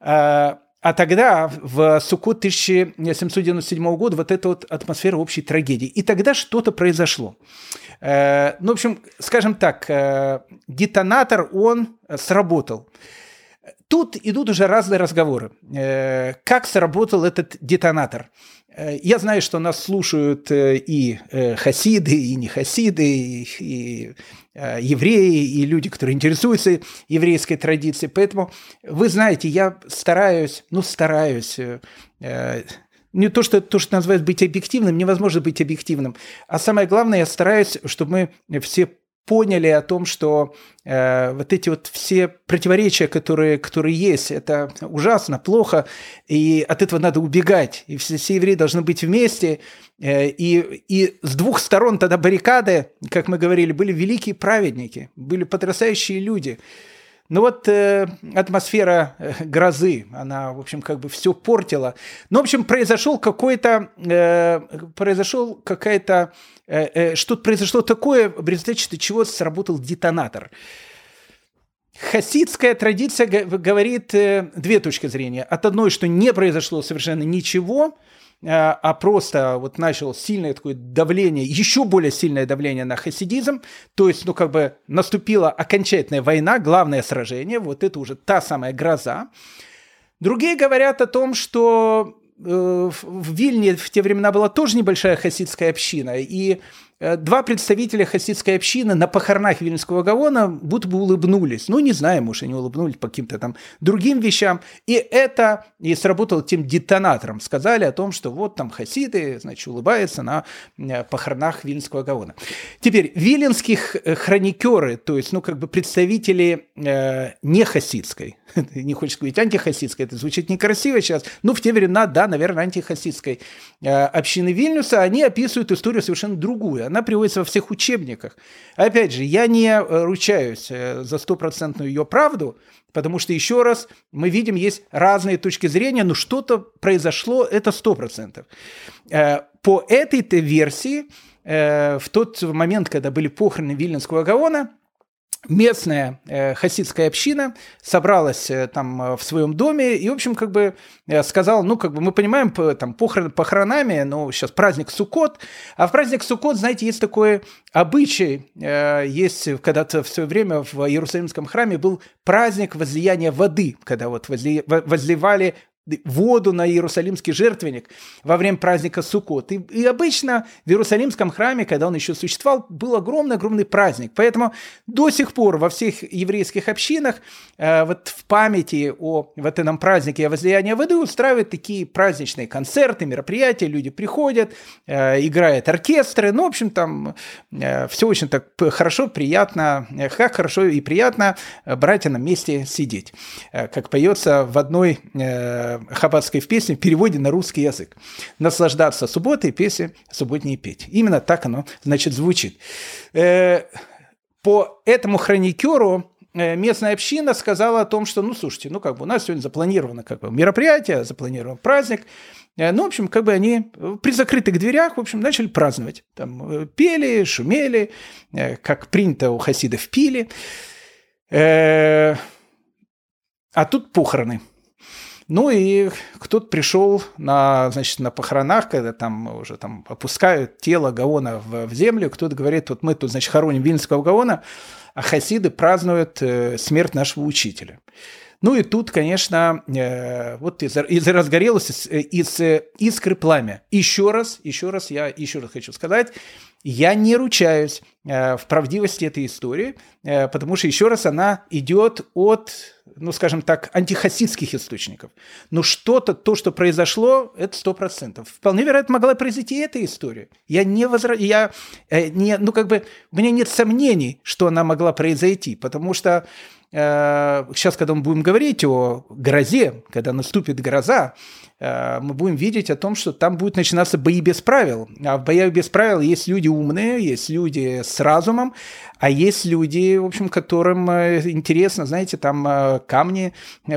А, а тогда, в Суккот 1797 года, вот эта вот атмосфера общей трагедии. И тогда что-то произошло. Э, ну, в общем, скажем так, э, детонатор, он сработал. Тут идут уже разные разговоры. Э, как сработал этот детонатор? Я знаю, что нас слушают и хасиды, и не хасиды, и Э, евреи и люди, которые интересуются еврейской традицией. Поэтому вы знаете, я стараюсь, ну стараюсь, э, э, не то, что то, что называют быть объективным, невозможно быть объективным. А самое главное, я стараюсь, чтобы мы все поняли о том, что э, вот эти вот все противоречия, которые, которые есть, это ужасно, плохо, и от этого надо убегать. И все, все евреи должны быть вместе. Э, и, и с двух сторон тогда баррикады, как мы говорили, были великие праведники, были потрясающие люди – ну вот э, атмосфера э, грозы, она, в общем, как бы все портила. Ну, в общем, произошел какой-то, э, произошел какая-то, э, что-то произошло такое, в результате чего сработал детонатор. Хасидская традиция говорит э, две точки зрения. От одной, что не произошло совершенно ничего, а просто вот начал сильное такое давление, еще более сильное давление на хасидизм, то есть, ну, как бы наступила окончательная война, главное сражение, вот это уже та самая гроза. Другие говорят о том, что э, в Вильне в те времена была тоже небольшая хасидская община, и Э, два представителя хасидской общины на похоронах Вильнюсского Гавона будто бы улыбнулись. Ну, не знаю, может, они улыбнулись по каким-то там другим вещам. И это и сработало тем детонатором. Сказали о том, что вот там хасиды, значит, улыбаются на э, похоронах Вильнюсского Гавона. Теперь, виленских э, хроникеры, то есть, ну, как бы представители э, не хасидской, не хочешь сказать антихасидской, это звучит некрасиво сейчас, но в те времена, да, наверное, антихасидской э, общины Вильнюса, они описывают историю совершенно другую она приводится во всех учебниках. Опять же, я не э, ручаюсь э, за стопроцентную ее правду, потому что, еще раз, мы видим, есть разные точки зрения, но что-то произошло, это сто процентов. Э, по этой версии, в тот момент, когда были похороны Вильнинского Гаона, местная э, хасидская община собралась э, там э, в своем доме и, в общем, как бы э, сказала, ну, как бы мы понимаем, по, там, похорон, похоронами, ну, сейчас праздник Суккот, а в праздник Суккот, знаете, есть такой обычай, есть когда-то в свое время в Иерусалимском храме был праздник возлияния воды, когда вот возли, возливали воду на Иерусалимский жертвенник во время праздника Суккот. И, и обычно в Иерусалимском храме, когда он еще существовал, был огромный-огромный праздник. Поэтому до сих пор во всех еврейских общинах э, вот в памяти о вот этом празднике возлияния воды устраивают такие праздничные концерты, мероприятия, люди приходят, э, играют оркестры. Ну, в общем, там э, все очень так хорошо, приятно, э, как хорошо и приятно э, братьям на месте сидеть. Э, как поется в одной э, хаббатской в песне в переводе на русский язык. Наслаждаться субботой, песни субботние петь. Именно так оно, значит, звучит. Э, по этому хроникеру э, местная община сказала о том, что, ну, слушайте, ну, как бы у нас сегодня запланировано как бы мероприятие, запланирован праздник, э, ну, в общем, как бы они при закрытых дверях, в общем, начали праздновать. Там пели, шумели, как принято у хасидов пили. А тут похороны. Ну и кто-то пришел на, значит, на похоронах, когда там уже там опускают тело Гаона в, в землю, кто-то говорит, вот мы тут, значит, хороним Вильнского Гаона, а хасиды празднуют э, смерть нашего учителя. Ну и тут, конечно, э, вот из, из разгорелось из, из искры пламя. Еще раз, еще раз, я еще раз хочу сказать, я не ручаюсь э, в правдивости этой истории, э, потому что, еще раз, она идет от ну, скажем так, антихасидских источников. Но что-то, то, что произошло, это сто процентов. Вполне вероятно, могла произойти эта история. Я не возра... я э, не, ну, как бы, у меня нет сомнений, что она могла произойти, потому что э, сейчас, когда мы будем говорить о грозе, когда наступит гроза, Э, мы будем видеть о том, что там будет начинаться бои без правил. А в боях без правил есть люди умные, есть люди с разумом, а есть люди, в общем, которым э, интересно, знаете, там э, камни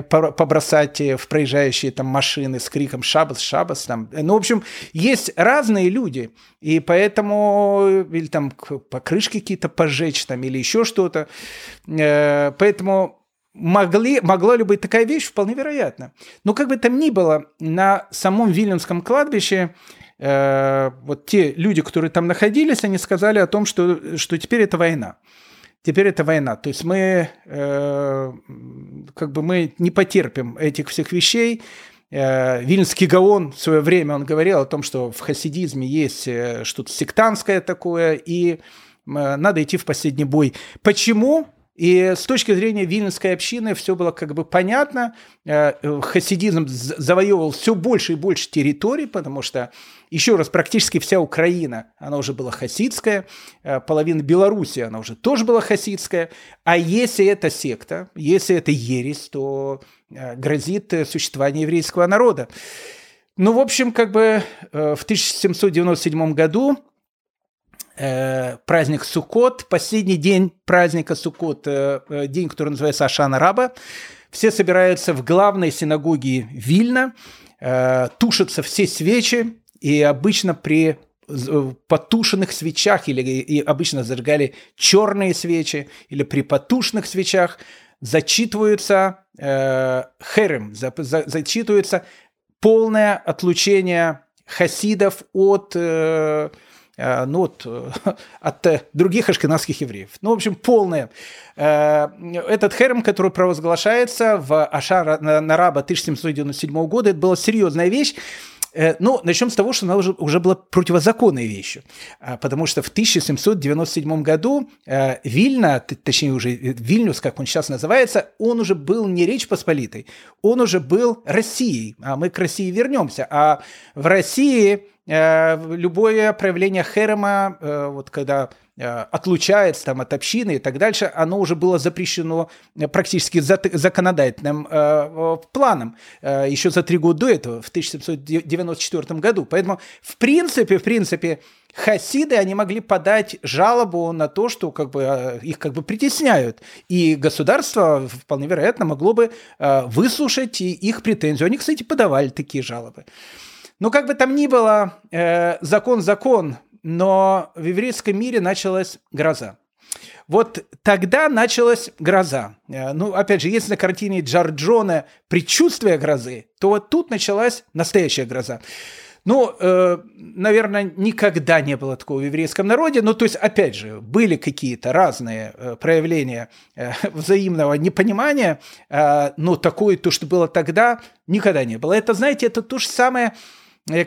побросать в проезжающие там машины с криком «Шабас, Шабас». Там. Ну, в общем, есть разные люди, и поэтому или там покрышки какие-то пожечь там или еще что-то. Поэтому Могли, могла ли быть такая вещь? Вполне вероятно. Но как бы там ни было, на самом Вильнюсском кладбище э, вот те люди, которые там находились, они сказали о том, что, что теперь это война. Теперь это война. То есть мы, э, как бы мы не потерпим этих всех вещей. Э, Вильнский Гаон в свое время он говорил о том, что в хасидизме есть э, что-то сектантское такое, и э, надо идти в последний бой. Почему? И с точки зрения вильнюсской общины все было как бы понятно. Э, хасидизм завоевывал все больше и больше территорий, потому что, еще раз, практически вся Украина, она уже была хасидская, э, половина Беларуси, она уже тоже была хасидская. А если это секта, если это ересь, то э, грозит существование еврейского народа. Ну, в общем, как бы в 1797 году Э, праздник Суккот, последний день праздника Суккот, э, э, день, который называется Ашана Раба. Все собираются в главной синагоге Вильна, тушатся все свечи, и обычно при потушенных свечах, или и обычно зажигали черные свечи, или при потушенных свечах зачитываются э, херем, за, за, зачитывается полное отлучение хасидов от ну, вот, от других ашкенадских евреев. Ну, в общем, полное. Этот херм, который провозглашается в Ашара Нараба 1797 года, это была серьезная вещь. Э, ну, начнем с того, что она уже, уже была противозаконной вещью, а, потому что в 1797 году э, Вильна, точнее уже э, Вильнюс, как он сейчас называется, он уже был не Речь Посполитой, он уже был Россией, а мы к России вернемся. А в России любое проявление херема, вот когда отлучается там, от общины и так дальше, оно уже было запрещено э, практически законодательным э, планом еще за три года до этого, в 1794 году. Поэтому, в принципе, в принципе, хасиды, они могли подать жалобу на то, что как бы, их как бы притесняют. И государство, вполне вероятно, могло бы выслушать их претензию. Они, кстати, подавали такие жалобы. Но как бы там ни было, закон-закон, но в еврейском мире началась гроза. Вот тогда началась гроза. Э, ну, опять же, если на картине Джорджона «Предчувствие грозы», то вот тут началась настоящая гроза. Ну, э, наверное, никогда не было такого в еврейском народе. Ну, то есть, опять же, были какие-то разные э, проявления э, взаимного непонимания, э, но такое, то, что было тогда, никогда не было. Это, знаете, это то же самое, Э,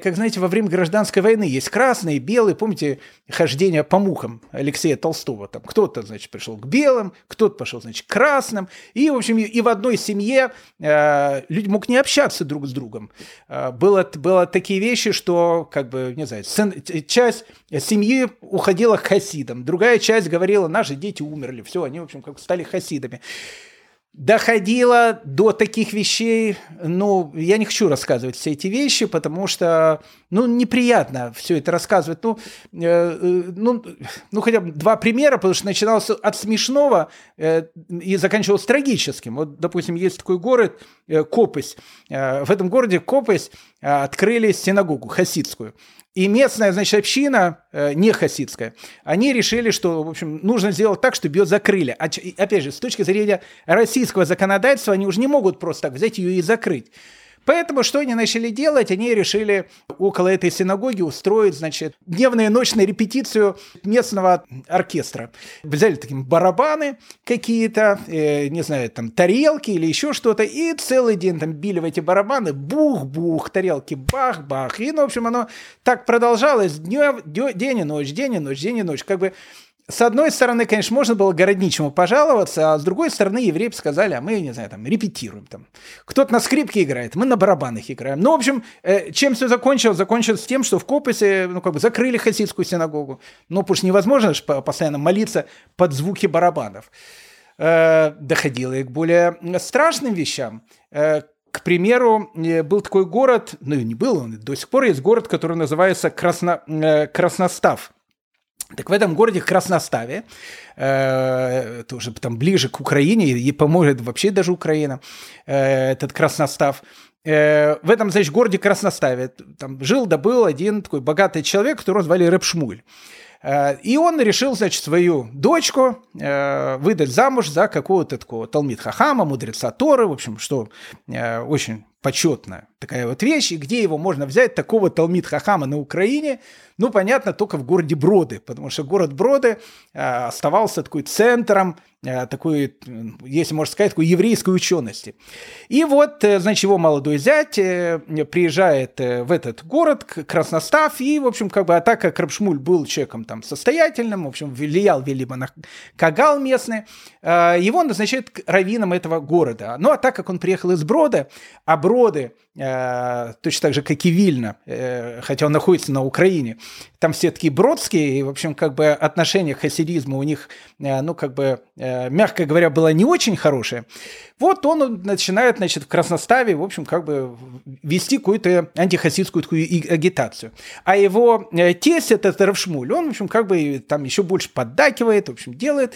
как знаете, во время гражданской войны есть красные, белые, помните, хождение по мухам Алексея Толстого, там кто-то, значит, пришел к белым, кто-то пошел, значит, к красным, и, в общем, и в одной семье э, люди мог не общаться друг с другом. Э, было, было такие вещи, что, как бы, не знаю, часть семьи уходила к хасидам, другая часть говорила, наши дети умерли, все, они, в общем, как стали хасидами доходило до таких вещей, ну, я не хочу рассказывать все эти вещи, потому что, ну, неприятно все это рассказывать. Ну, э, э, ну, ну, хотя бы два примера, потому что начиналось от смешного э, и заканчивалось трагическим. Вот, допустим, есть такой город э, Копысь. Э, в этом городе Копысь э, открыли синагогу хасидскую. И местная, значит, община, э, не хасидская, они решили, что, в общем, нужно сделать так, чтобы ее закрыли. А, опять же, с точки зрения российского законодательства, они уже не могут просто так взять ее и закрыть. Поэтому что они начали делать? Они решили около этой синагоги устроить, значит, дневную и ночную репетицию местного оркестра. Взяли такие барабаны какие-то, э, не знаю, там тарелки или еще что-то, и целый день там били в эти барабаны, бух-бух, тарелки бах-бах. И, ну, в общем, оно так продолжалось днев, день и ночь, день и ночь, день и ночь. Как бы с одной стороны, конечно, можно было городничему пожаловаться, а с другой стороны, евреи сказали, а мы, не знаю, там, репетируем. Там. Кто-то на скрипке играет, мы на барабанах играем. Ну, в общем, э, чем все закончилось? Закончилось тем, что в Копосе, ну, как бы закрыли хасидскую синагогу. Ну, потому что невозможно же постоянно молиться под звуки барабанов. Э, доходило и к более страшным вещам. Э, к примеру, был такой город, ну, не был он, до сих пор есть город, который называется Красно, э, Красностав так в этом городе Красноставе, э, это уже там ближе к Украине, и поможет вообще даже Украина, э, этот Красностав, э, в этом, значит, городе Красноставе там жил, да был один такой богатый человек, которого звали Рэп Шмуль. Э, и он решил, значит, свою дочку выдать замуж за какого-то такого Талмит Хахама, мудреца Торы, в общем, что очень почетная такая вот вещь, и где его можно взять, такого Талмит Хахама на Украине, ну, понятно, только в городе Броды, потому что город Броды э, оставался такой центром э, такой, если можно сказать, такой еврейской учености. И вот, э, значит, его молодой зять приезжает в этот город, Красностав, и, в общем, как бы, а так как Рабшмуль был человеком там состоятельным, в общем, влиял, видимо, на Кагал местный, его назначают раввином этого города. Ну, а так как он приехал из Брода, а Броды точно так же, как и Вильна, хотя он находится на Украине. Там все такие бродские, и, в общем, как бы отношение к хасидизму у них, э, ну, как бы, мягко говоря, было не очень хорошее. Вот он начинает, значит, в Красноставе, в общем, как бы вести какую-то антихасидскую такую агитацию. А его тесть, этот Равшмуль, он, в общем, как бы там еще больше поддакивает, в общем, делает.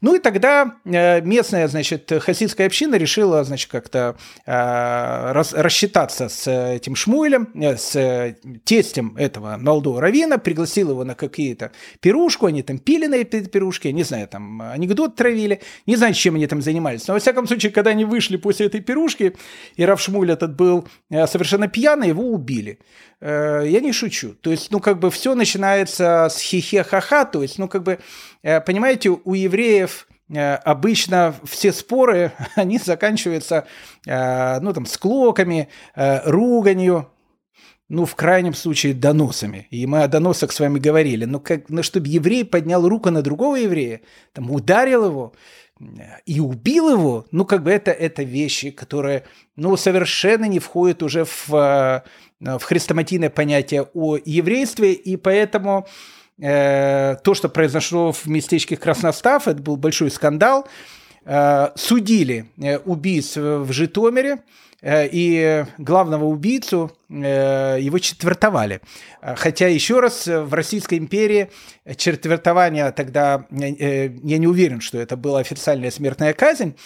Ну и тогда местная, значит, хасидская община решила, значит, как-то рассчитать считаться с этим Шмуэлем, э, с тестем этого молодого равина, Рабина, пригласил его на какие-то пирушку, они там пили на этой пирушке, не знаю, там анекдот травили, не знаю, чем они там занимались. Но, во всяком случае, когда они вышли после этой пирушки, и Равшмуль этот был э, совершенно пьяный, его убили. Э, я не шучу. То есть, ну, как бы все начинается с хихе-ха-ха, то есть, ну, как бы, э, понимаете, у евреев обычно все споры, они заканчиваются, ну, там, склоками, руганью, ну, в крайнем случае, доносами. И мы о доносах с вами говорили. Но как, ну, чтобы еврей поднял руку на другого еврея, там, ударил его и убил его, ну, как бы это, это вещи, которые, ну, совершенно не входят уже в, э, в хрестоматийное понятие о еврействе, и поэтому э, то, что произошло в местечке Красностав, это был большой скандал. Э, судили э, убийц в Житомире, Э, и главного убийцу э, его четвертовали. Хотя, еще раз, в Российской империи четвертование тогда, э, я не уверен, что это была официальная смертная казнь,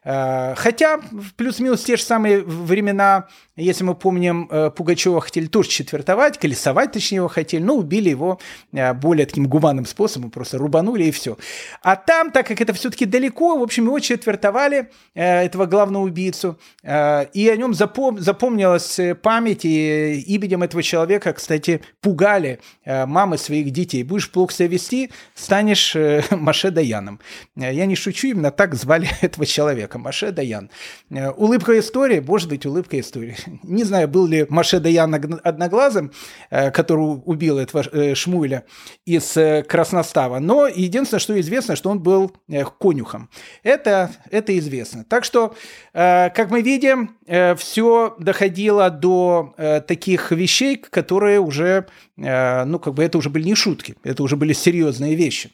Э, хотя плюс-минус те же самые времена, если мы помним, э, Пугачева хотели тоже четвертовать, колесовать точнее его хотели, но убили его э, более таким гуманным способом, просто рубанули и все. А там, так как это все-таки далеко, в общем, его четвертовали, этого главного убийцу, и о нем запом запомнилась память, и именем этого человека, кстати, пугали мамы своих детей. Будешь плохо себя вести, станешь Маше Даяном. Я не шучу, именно так звали этого человека человека, Маше Даян. Э, улыбка истории, может быть, улыбка истории. Не знаю, был ли Маше Даян одноглазым, э, который убил этого э, Шмуля из Красностава, но единственное, что известно, что он был конюхом. Это, это известно. Так что, как мы видим, все доходило до таких вещей, которые уже, ну, как бы это уже были не шутки, это уже были серьезные вещи.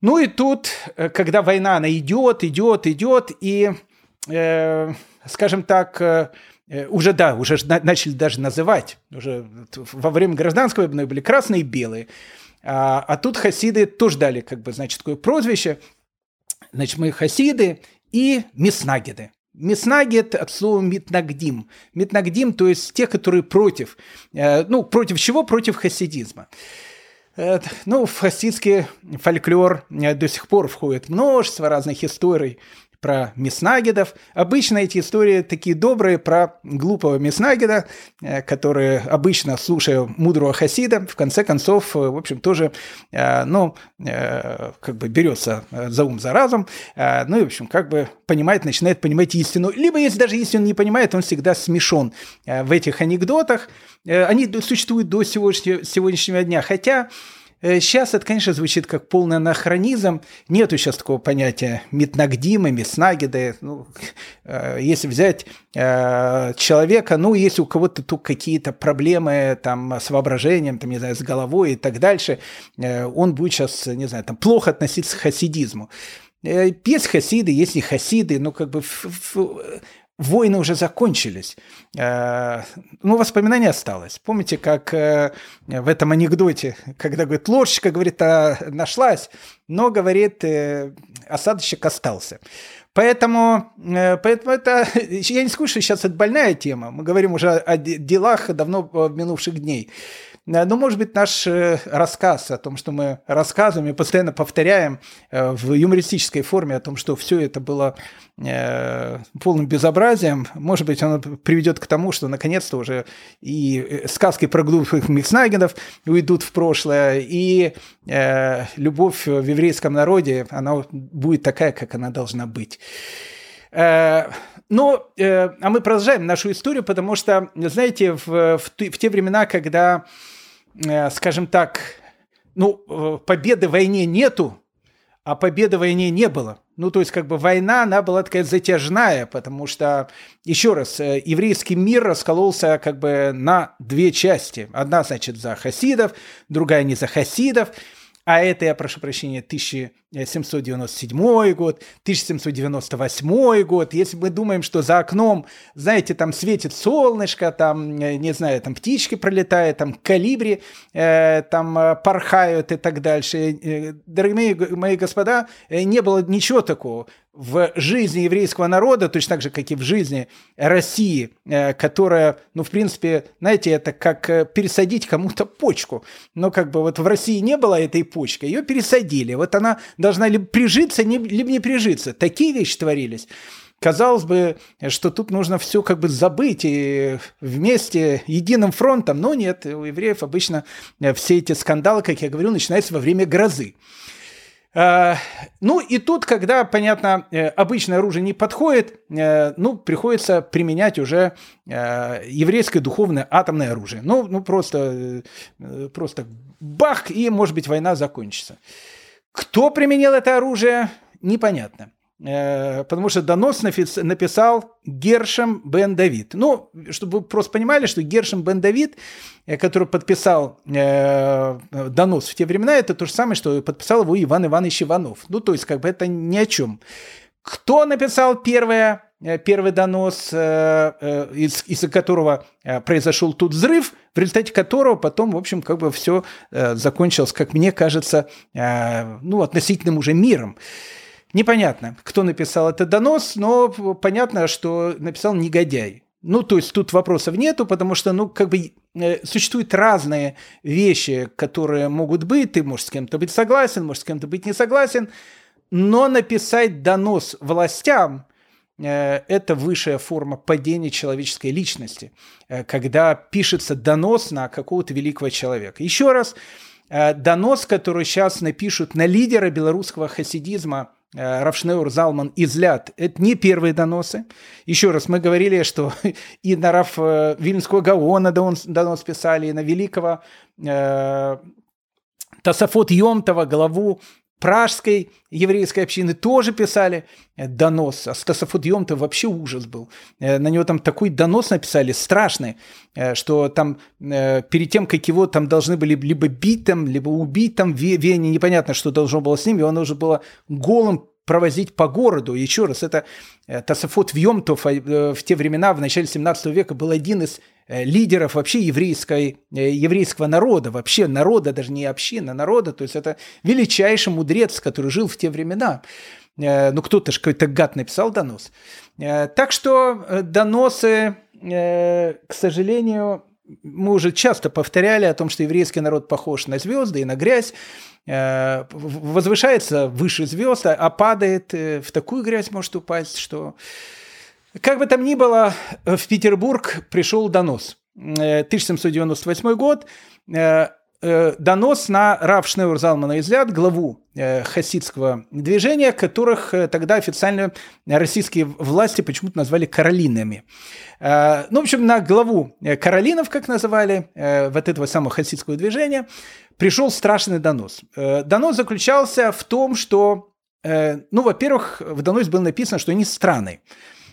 Ну и тут, э, когда война, она идет, идет, идет, и, э, скажем так, э, э уже, да, уже начали даже называть, уже во время гражданской войны были красные и белые, а, а тут хасиды тоже дали, как бы, значит, такое прозвище, значит, мы хасиды и миснагиды. Миснагет от слова митнагдим. Митнагдим, то есть те, которые против. Ну, против чего? Против хасидизма. Ну, в хасидский фольклор э, до сих пор входит множество разных историй про Меснагидов. Обычно эти истории такие добрые про глупого Меснагида, э, который обычно, слушая мудрого хасида, в конце концов, э, в общем, тоже, ну, как бы берется за ум, за разум, ну и, в общем, как бы понимает, начинает понимать истину. Либо, если даже если он не понимает, он всегда смешон в этих анекдотах. Они существуют до сегодняшнего дня, хотя Сейчас э, это, конечно, звучит как полный анахронизм. Нету сейчас такого понятия метнагдимы, метснагиды. Ну, э, если взять э, человека, ну, если у кого-то тут какие-то проблемы там, с воображением, там, не знаю, с головой и так дальше, он будет сейчас, не знаю, там, плохо относиться к хасидизму. Есть хасиды, есть не хасиды, ну, как бы войны уже закончились. Э, ну, воспоминание осталось. Помните, как э, в этом анекдоте, когда, говорит, ложечка, говорит, а, нашлась, но, говорит, э, осадочек остался. Поэтому, поэтому это, я не скажу, что сейчас это больная тема. Мы говорим уже о делах давно минувших дней. Э, ну, может быть, наш э, рассказ о том, что мы рассказываем и постоянно повторяем э, в юмористической форме о том, что все это было полным безобразием, может быть, оно приведет к тому, что наконец-то уже и сказки про глупых Микснагенов уйдут в прошлое, и любовь в еврейском народе, она будет такая, как она должна быть. Но, а мы продолжаем нашу историю, потому что, знаете, в, в, в те времена, когда скажем так, ну, э, победы в войне нету, а победы в войне не было. Ну, то есть, как бы война, она была такая затяжная, потому что, еще раз, э, еврейский мир раскололся как бы на две части. Одна, значит, за хасидов, другая не за хасидов а это, я прошу прощения, 1797 год, 1798 год. Если мы думаем, что за окном, знаете, там светит солнышко, там, э, не знаю, там птички пролетают, там калибри э, там э, порхают и так дальше. Э, дорогие мои, мои господа, не было ничего такого в жизни еврейского народа, точно так же, как и в жизни России, э, которая, ну, в принципе, знаете, это как э, пересадить кому-то почку. Но как бы вот в России не было этой почки, ее пересадили. Вот она должна либо прижиться, либо не прижиться. Такие вещи творились. Казалось бы, что тут нужно все как бы забыть и вместе единым фронтом, но нет, у евреев обычно э, все эти скандалы, как я говорю, начинаются во время грозы. А, ну и тут, когда, понятно, э, обычное оружие не подходит, э, ну, приходится применять уже э, еврейское духовное атомное оружие. Ну, ну просто, просто бах, и, может быть, война закончится. Кто применил это оружие, непонятно. Э, потому что донос написал Гершем Бен Давид. Ну, чтобы вы просто понимали, что Гершем Бен Давид, э, который подписал э, донос в те времена, это то же самое, что подписал его Иван Иванович Иванов. Ну, то есть, как бы это ни о чем. Кто написал первое, первый донос, из, из-за которого произошел тут взрыв, в результате которого потом, в общем, как бы все закончилось, как мне кажется, ну, относительным уже миром. Непонятно, кто написал этот донос, но понятно, что написал негодяй. Ну, то есть тут вопросов нету, потому что, ну, как бы э, существуют разные вещи, которые могут быть. Ты можешь с кем-то быть согласен, можешь с кем-то быть не согласен, но написать донос властям э, – это высшая форма падения человеческой личности, э, когда пишется донос на какого-то великого человека. Еще раз, донос, который сейчас напишут на лидера белорусского хасидизма – Равшнеур, Залман и Злят – это не первые доносы. Еще раз, мы говорили, что и на Раф э, Вильнского Гаона донос писали, и на великого э, Тасафот Йомтова, главу пражской еврейской общины тоже писали донос. А Стасофудьем-то вообще ужас был. Э, на него там такой донос написали страшный, э, что там э, перед тем, как его там должны были либо бить там, либо убить там Вене, непонятно, что должно было с ним, его нужно было голым провозить по городу. Еще раз, это Тасофот Вьемтов в те времена, в начале 17 века, был один из Э, лидеров вообще еврейской, э, еврейского народа, вообще народа, даже не община, народа. То есть это величайший мудрец, который жил в те времена. Э, ну, кто-то же какой-то гад написал донос. Так что доносы, к сожалению, мы уже часто повторяли о том, что еврейский народ похож на звезды и на грязь, возвышается выше звезд, а падает в такую грязь может упасть, что как бы там ни было, в Петербург пришел донос. 1798 э, год. Э, э, донос на Рав Шнеур Залмана Изляд, главу хасидского движения, которых тогда официально российские власти почему-то назвали каролинами. Ну, в общем, на главу каролинов, как называли, вот этого самого хасидского движения, пришел страшный донос. Донос заключался в том, что, ну, во-первых, в доносе было написано, что они страны.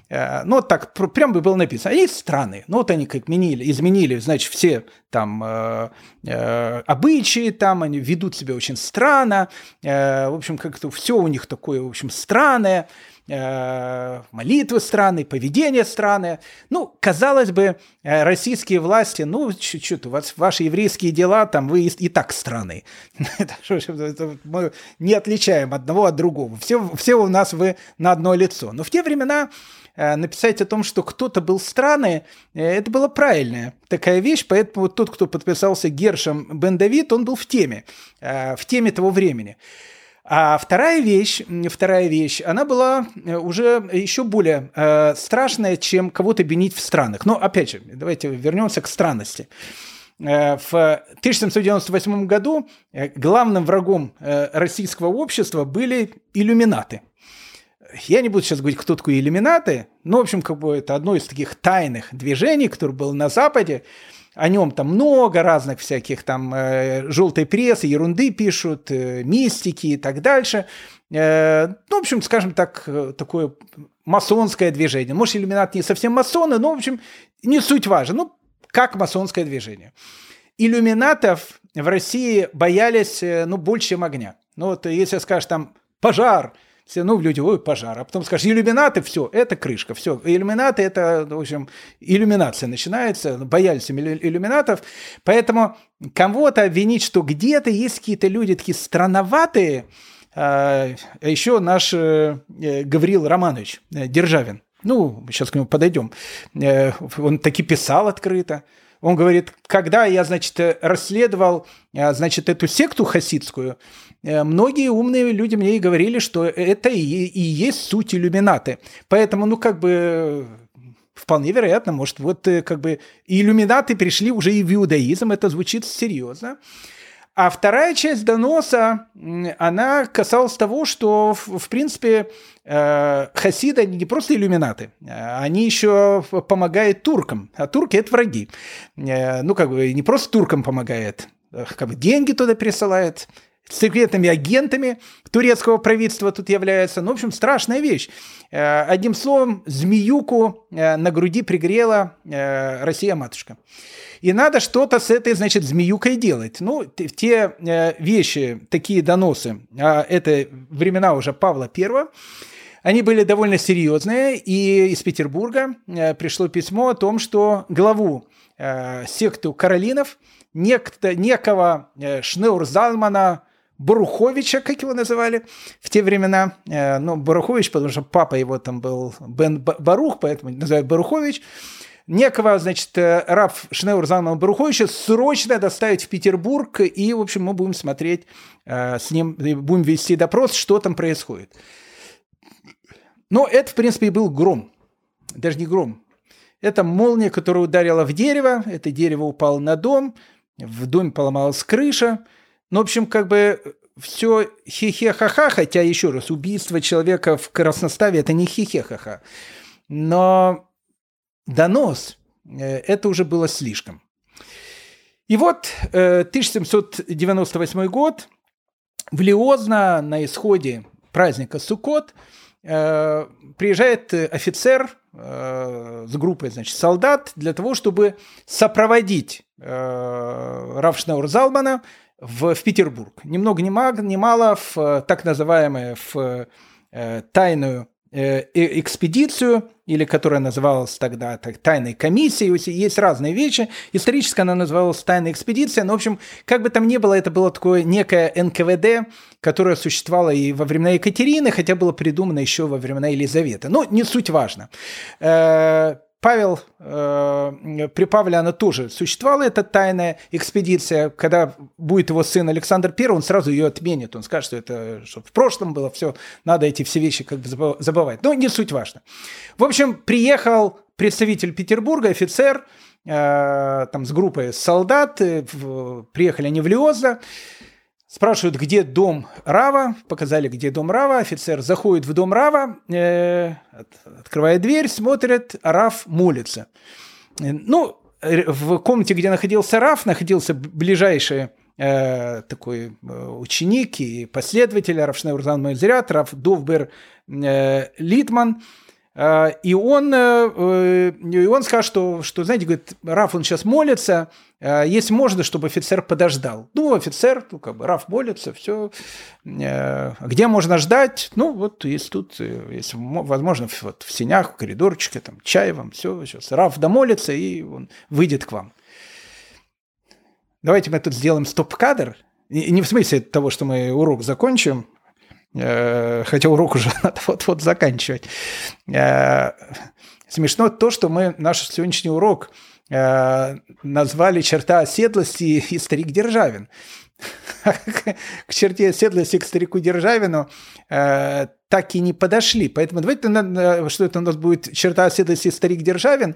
Э, ну, так прям бы было написано. Они страны. Ну, вот они как изменили, изменили значит, все там э, э, обычаи, там они ведут себя очень странно. Э, в общем, как-то все у них такое, в общем, странное. Э, молитвы странные, поведение странное. Ну, казалось бы, э, российские власти, ну, чуть-чуть, у вас ваши еврейские дела, там вы и, так страны. Мы не отличаем одного от другого. Все, все у нас вы на одно лицо. Но в те времена Э, написать о том, что кто-то был странный, э, это была правильная такая вещь, поэтому тот, кто подписался Гершем Бен Давид, он был в теме, в теме того времени. А вторая вещь, вторая вещь, она была уже еще более э, страшная, чем кого-то бенить в странах. Но опять же, давайте вернемся к странности. В 1798 году главным врагом российского общества были иллюминаты – я не буду сейчас говорить, кто такой иллюминаты, но, в общем, как бы это одно из таких тайных движений, которое было на Западе. О нем там много разных всяких там э, желтой прессы, ерунды пишут, э, мистики и так дальше. Э, ну, в общем, скажем так, э, такое масонское движение. Может, иллюминат не совсем масоны, но, в общем, не суть важно. Ну, как масонское движение. Иллюминатов в России боялись, э, ну, больше, чем огня. Ну, вот если скажешь там пожар – все, ну, люди, ой, пожар. А потом скажешь, иллюминаты, все, это крышка, все. Иллюминаты, это, в общем, иллюминация начинается, боялись иллюминатов. Поэтому кого-то обвинить, что где-то есть какие-то люди такие странноватые, А еще наш Гаврил Романович Державин, ну, сейчас к нему подойдем, он таки писал открыто, он говорит, когда я, значит, расследовал, значит, эту секту хасидскую, многие умные люди мне и говорили, что это и, и есть суть иллюминаты. Поэтому, ну, как бы Вполне вероятно, может, вот э, как бы иллюминаты пришли уже и в иудаизм, это звучит серьезно. А вторая часть доноса, она касалась того, что, в принципе, э, хасиды не просто иллюминаты, а они еще помогают туркам, а турки – это враги. Э, ну, как бы не просто туркам помогает, как бы деньги туда присылает, секретными агентами турецкого правительства тут являются. Ну, в общем, страшная вещь. Э, одним словом, змеюку э, на груди пригрела э, Россия-матушка. И надо что-то с этой, значит, змеюкой делать. Ну, те вещи, такие доносы, а это времена уже Павла I, они были довольно серьезные, и из Петербурга пришло письмо о том, что главу секту Каролинов, некто, некого Шнеурзалмана Баруховича, как его называли в те времена. Э, ну, Барухович, потому что папа его там был Бен Барух, поэтому называют Барухович. Некого, значит, э, Раф Шнеур Залмана Баруховича срочно доставить в Петербург, и, в общем, мы будем смотреть э, с ним, будем вести допрос, что там происходит. Но это, в принципе, и был гром. Даже не гром. Это молния, которая ударила в дерево, это дерево упало на дом, в доме поломалась крыша – ну, в общем, как бы все хихе-ха-ха, хотя, еще раз, убийство человека в красноставе – это не хихе-ха-ха. Но донос э, – это уже было слишком. И вот 1798 э, год, в Лиозно на исходе праздника Суккот э, приезжает офицер с группой, значит, солдат для того, чтобы сопроводить Равшнаур Залмана – в, в Петербург. Ни много ни, мало, ни мало в э, так называемую в э, тайную э, экспедицию, или которая называлась тогда так, тайной комиссией. Есть разные вещи. Исторически она называлась тайная экспедиция. Но, в общем, как бы там ни было, это было такое некое НКВД, которое существовало и во времена Екатерины, хотя было придумано еще во времена Елизаветы. Но не суть важно. Э, Павел, э, при Павле она тоже существовала, эта тайная экспедиция. Когда будет его сын Александр I, он сразу ее отменит. Он скажет, что это что в прошлом было, все, надо эти все вещи как бы забывать. Но не суть важно. В общем, приехал представитель Петербурга, офицер, э, там с группой солдат, э, приехали они в Лиоза, Спрашивают, где дом Рава, показали, где дом Рава, офицер заходит в дом Рава, э, открывает дверь, смотрит, а Рав молится. Э, ну, в комнате, где находился Рав, находился ближайший э, такой э, ученик и последователь Рав Шнеурзан Мойзерят, Рав Довбер э, Литман – и он, э, э, и он сказал, что, что, знаете, говорит, Раф, он сейчас молится, а, если можно, чтобы офицер подождал. Ну, офицер, ну, как бы, Раф молится, все. Э, где можно ждать? Ну, вот есть тут, если возможно, вот в сенях, в коридорчике, там, чай вам, все, сейчас Раф домолится, и он выйдет к вам. Давайте мы тут сделаем стоп-кадр, не в смысле того, что мы урок закончим, хотя урок уже надо вот-вот заканчивать. Э, смешно то, что мы наш сегодняшний урок э, назвали «Черта оседлости» и «Старик Державин». К черте оседлости, к старику Державину так и не подошли. Поэтому давайте, что это у нас будет «Черта оседлости» и «Старик Державин»,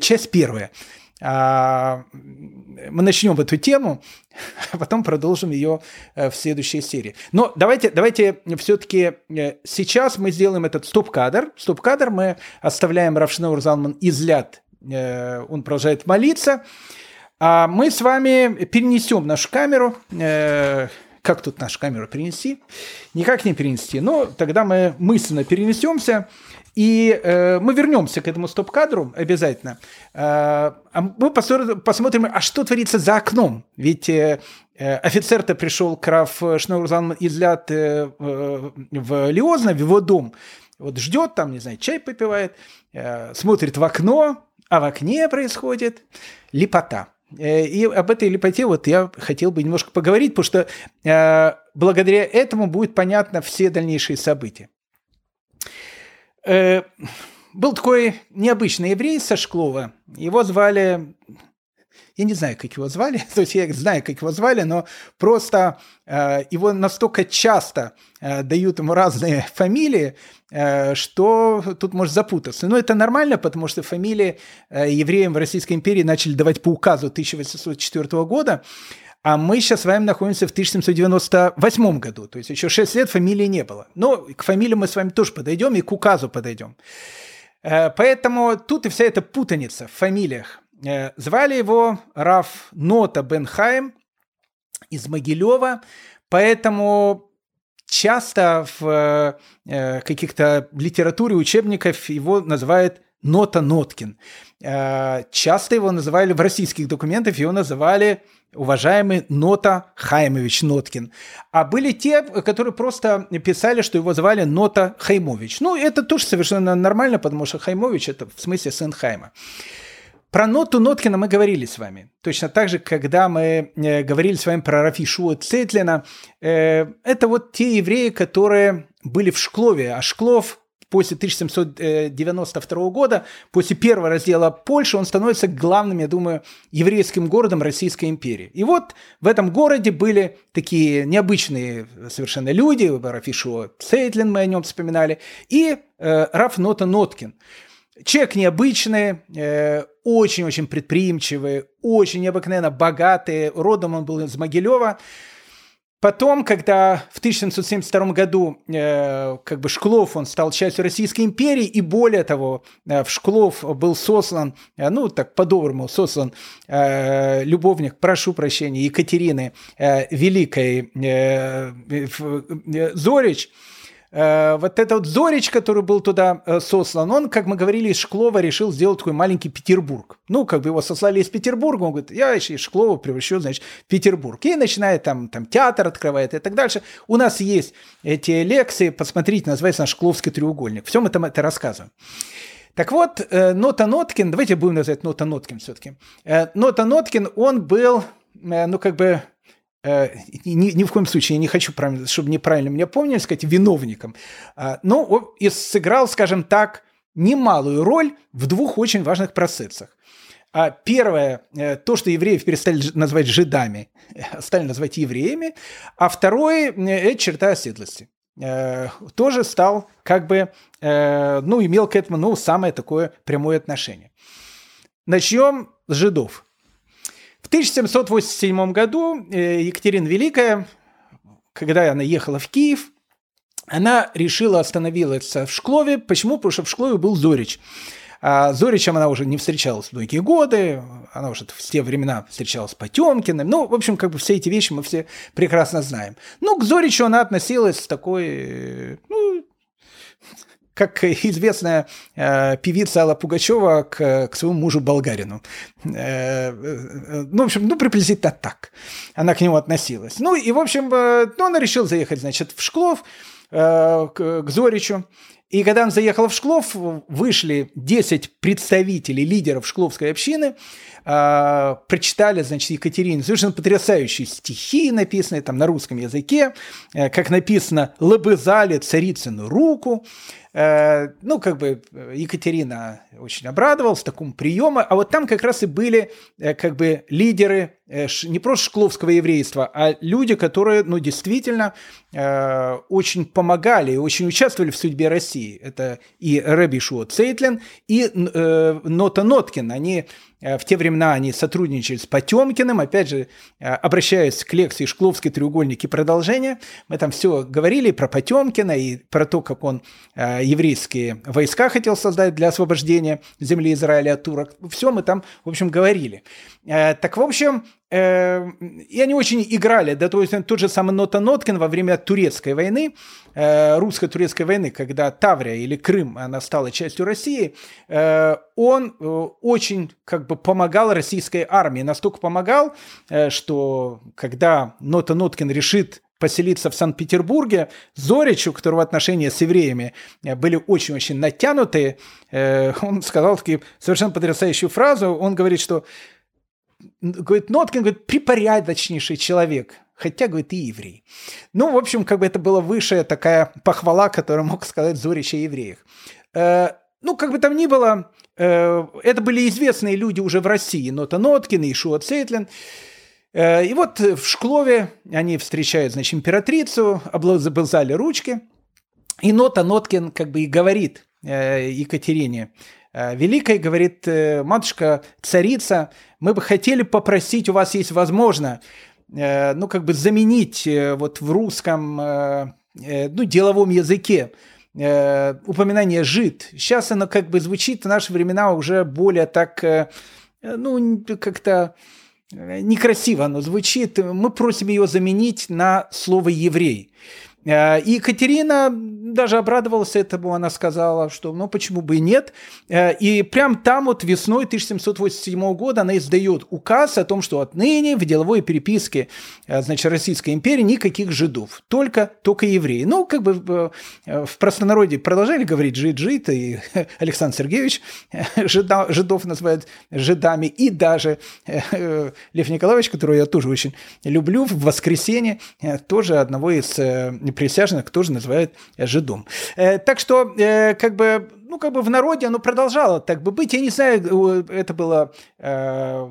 часть первая – а, мы начнем эту тему, а потом продолжим ее э, в следующей серии. Но давайте, давайте все-таки э, сейчас мы сделаем этот стоп-кадр. Стоп-кадр мы оставляем Равшнаур Залман изляд, э, он продолжает молиться. А мы с вами перенесем нашу камеру. Как тут нашу камеру перенести? Никак не перенести. Но тогда мы мысленно перенесемся и э, мы вернемся к этому стоп-кадру обязательно. Э, а мы посмотрим, а что творится за окном. Ведь э, э офицер-то пришел к Раф Шнурзан Излят э, в Лиозно, в его дом. Вот ждет там, не знаю, чай попивает, э, смотрит в окно, а в окне происходит лепота. И об этой лепоте вот я хотел бы немножко поговорить, потому что э, благодаря этому будет понятно все дальнейшие события. Э, был такой необычный еврей со Шклова. Его звали я не знаю, как его звали, то есть я знаю, как его звали, но просто э, его настолько часто э, дают ему разные фамилии, э, что тут может запутаться. Но это нормально, потому что фамилии э, евреям в Российской империи начали давать по указу 1804 года, а мы сейчас с вами находимся в 1798 году, то есть еще 6 лет фамилии не было. Но к фамилии мы с вами тоже подойдем и к указу подойдем. Э, поэтому тут и вся эта путаница в фамилиях. Э, звали его Раф Нота Бенхайм из Могилева, поэтому часто в э, каких-то литературе учебников его называют Нота Ноткин. Э, часто его называли в российских документах, его называли уважаемый Нота Хаймович Ноткин. А были те, которые просто писали, что его звали Нота Хаймович. Ну, это тоже совершенно нормально, потому что Хаймович – это в смысле сын Хайма. Про ноту Ноткина мы говорили с вами. Точно так же, когда мы э, говорили с вами про Рафишу Цетлина. Э, это вот те евреи, которые были в Шклове. А Шклов после 1792 года, после первого раздела Польши, он становится главным, я думаю, еврейским городом Российской империи. И вот в этом городе были такие необычные совершенно люди, Рафишу Цейтлин, мы о нем вспоминали, и э, Раф Нота Ноткин. Человек необычный, э, очень-очень предприимчивый, очень необыкновенно богатый. Родом он был из Могилева. Потом, когда в 1772 году э, как бы Шклов он стал частью Российской империи, и более того, э, в Шклов был сослан, э, ну так по-доброму сослан э, любовник, прошу прощения, Екатерины э, Великой э, э, Зорич – Э, вот этот вот Зорич, который был туда э, сослан, он, как мы говорили, из Шклова решил сделать такой маленький Петербург. Ну, как бы его сослали из Петербурга, он говорит, я из Шклова превращу, значит, в Петербург. И начинает там, там театр открывает и так дальше. У нас есть эти лекции, посмотрите, называется наш Шкловский треугольник. Все мы это рассказываем. Так вот, э, Нота Ноткин, давайте будем называть Нота Ноткин все-таки. Нота Ноткин, он был, ну, как бы Э, ни, ни в коем случае я не хочу, чтобы неправильно меня помнили, сказать, виновником. А, но и сыграл, скажем так, немалую роль в двух очень важных процессах. А первое, э, то, что евреев перестали называть жидами, стали называть евреями. А второе, э, это черта оседлости. Тоже стал как бы, ну, имел к этому, ну, самое такое прямое отношение. Начнем с жидов. В 1787 году э, Екатерина Великая, когда она ехала в Киев, она решила остановиться в Шклове. Почему? Потому что в Шклове был Зорич. А Зоричем она уже не встречалась многие годы, она уже в те времена встречалась с Потемкиным. Ну, в общем, как бы все эти вещи мы все прекрасно знаем. Ну, к Зоричу она относилась с такой, ну, как известная э, певица Алла Пугачева к, к своему мужу болгарину. Э, э, ну, в общем, ну, приблизительно так она к нему относилась. Ну, и, в общем, э, ну, она решила заехать, значит, в Шклов, э, к, к Зоричу. И когда он заехал в Шклов, вышли 10 представителей, лидеров шкловской общины, э, прочитали, значит, Екатерине совершенно потрясающие стихи, написанные там на русском языке, э, как написано «Лобызали царицыну руку», Э, ну, как бы э, Екатерина очень обрадовалась такому приему, а вот там как раз и были э, как бы лидеры не просто шкловского еврейства, а люди, которые, ну, действительно очень помогали и очень участвовали в судьбе России. Это и Рэби Шуо Цейтлин, и Нота Ноткин. Они в те времена они сотрудничали с Потемкиным, опять же, обращаясь к лекции «Шкловский треугольник» и продолжение, мы там все говорили про Потемкина и про то, как он еврейские войска хотел создать для освобождения земли Израиля от турок. Все мы там, в общем, говорили. Э, так, в общем, э, и они очень играли, да, то есть тот же самый Нота Ноткин во время турецкой войны, э, русско-турецкой войны, когда Таврия или Крым, она стала частью России, он очень как бы помогал российской армии, настолько помогал, что когда Нота Ноткин решит поселиться в Санкт-Петербурге, Зорич, у которого отношения с евреями э, были очень-очень натянутые, э, он сказал такую совершенно потрясающую фразу, он говорит, что говорит, Ноткин, говорит, припорядочнейший человек, хотя, говорит, и еврей. Ну, в общем, как бы это была высшая такая похвала, которую мог сказать Зорич о евреях. Э, ну, как бы там ни было, э, это были известные люди уже в России, Нота Ноткин и Шуа Цейтлин. Э, и вот в Шклове они встречают, значит, императрицу, облобызали ручки, и Нота Ноткин как бы и говорит Екатерине, Великой говорит, матушка, царица, мы бы хотели попросить, у вас есть возможно, ну, как бы заменить вот в русском, ну, деловом языке упоминание «жид». Сейчас оно как бы звучит в наши времена уже более так, ну, как-то некрасиво оно звучит. Мы просим ее заменить на слово «еврей». Э, и Екатерина даже обрадовалась этому, она сказала, что ну почему бы и нет. Э, и прям там вот весной 1787 года она издает указ о том, что отныне в деловой переписке э, значит, Российской империи никаких жидов, только, только евреи. Ну, как бы в простонародье продолжали говорить жид-жид, и Александр Сергеевич жида, жидов называют жидами, и даже Лев Николаевич, которого я тоже очень люблю, в воскресенье тоже одного из присяжных тоже называют жидом. Э, так что, э, как бы, ну, как бы в народе оно продолжало так бы быть. Я не знаю, это было э,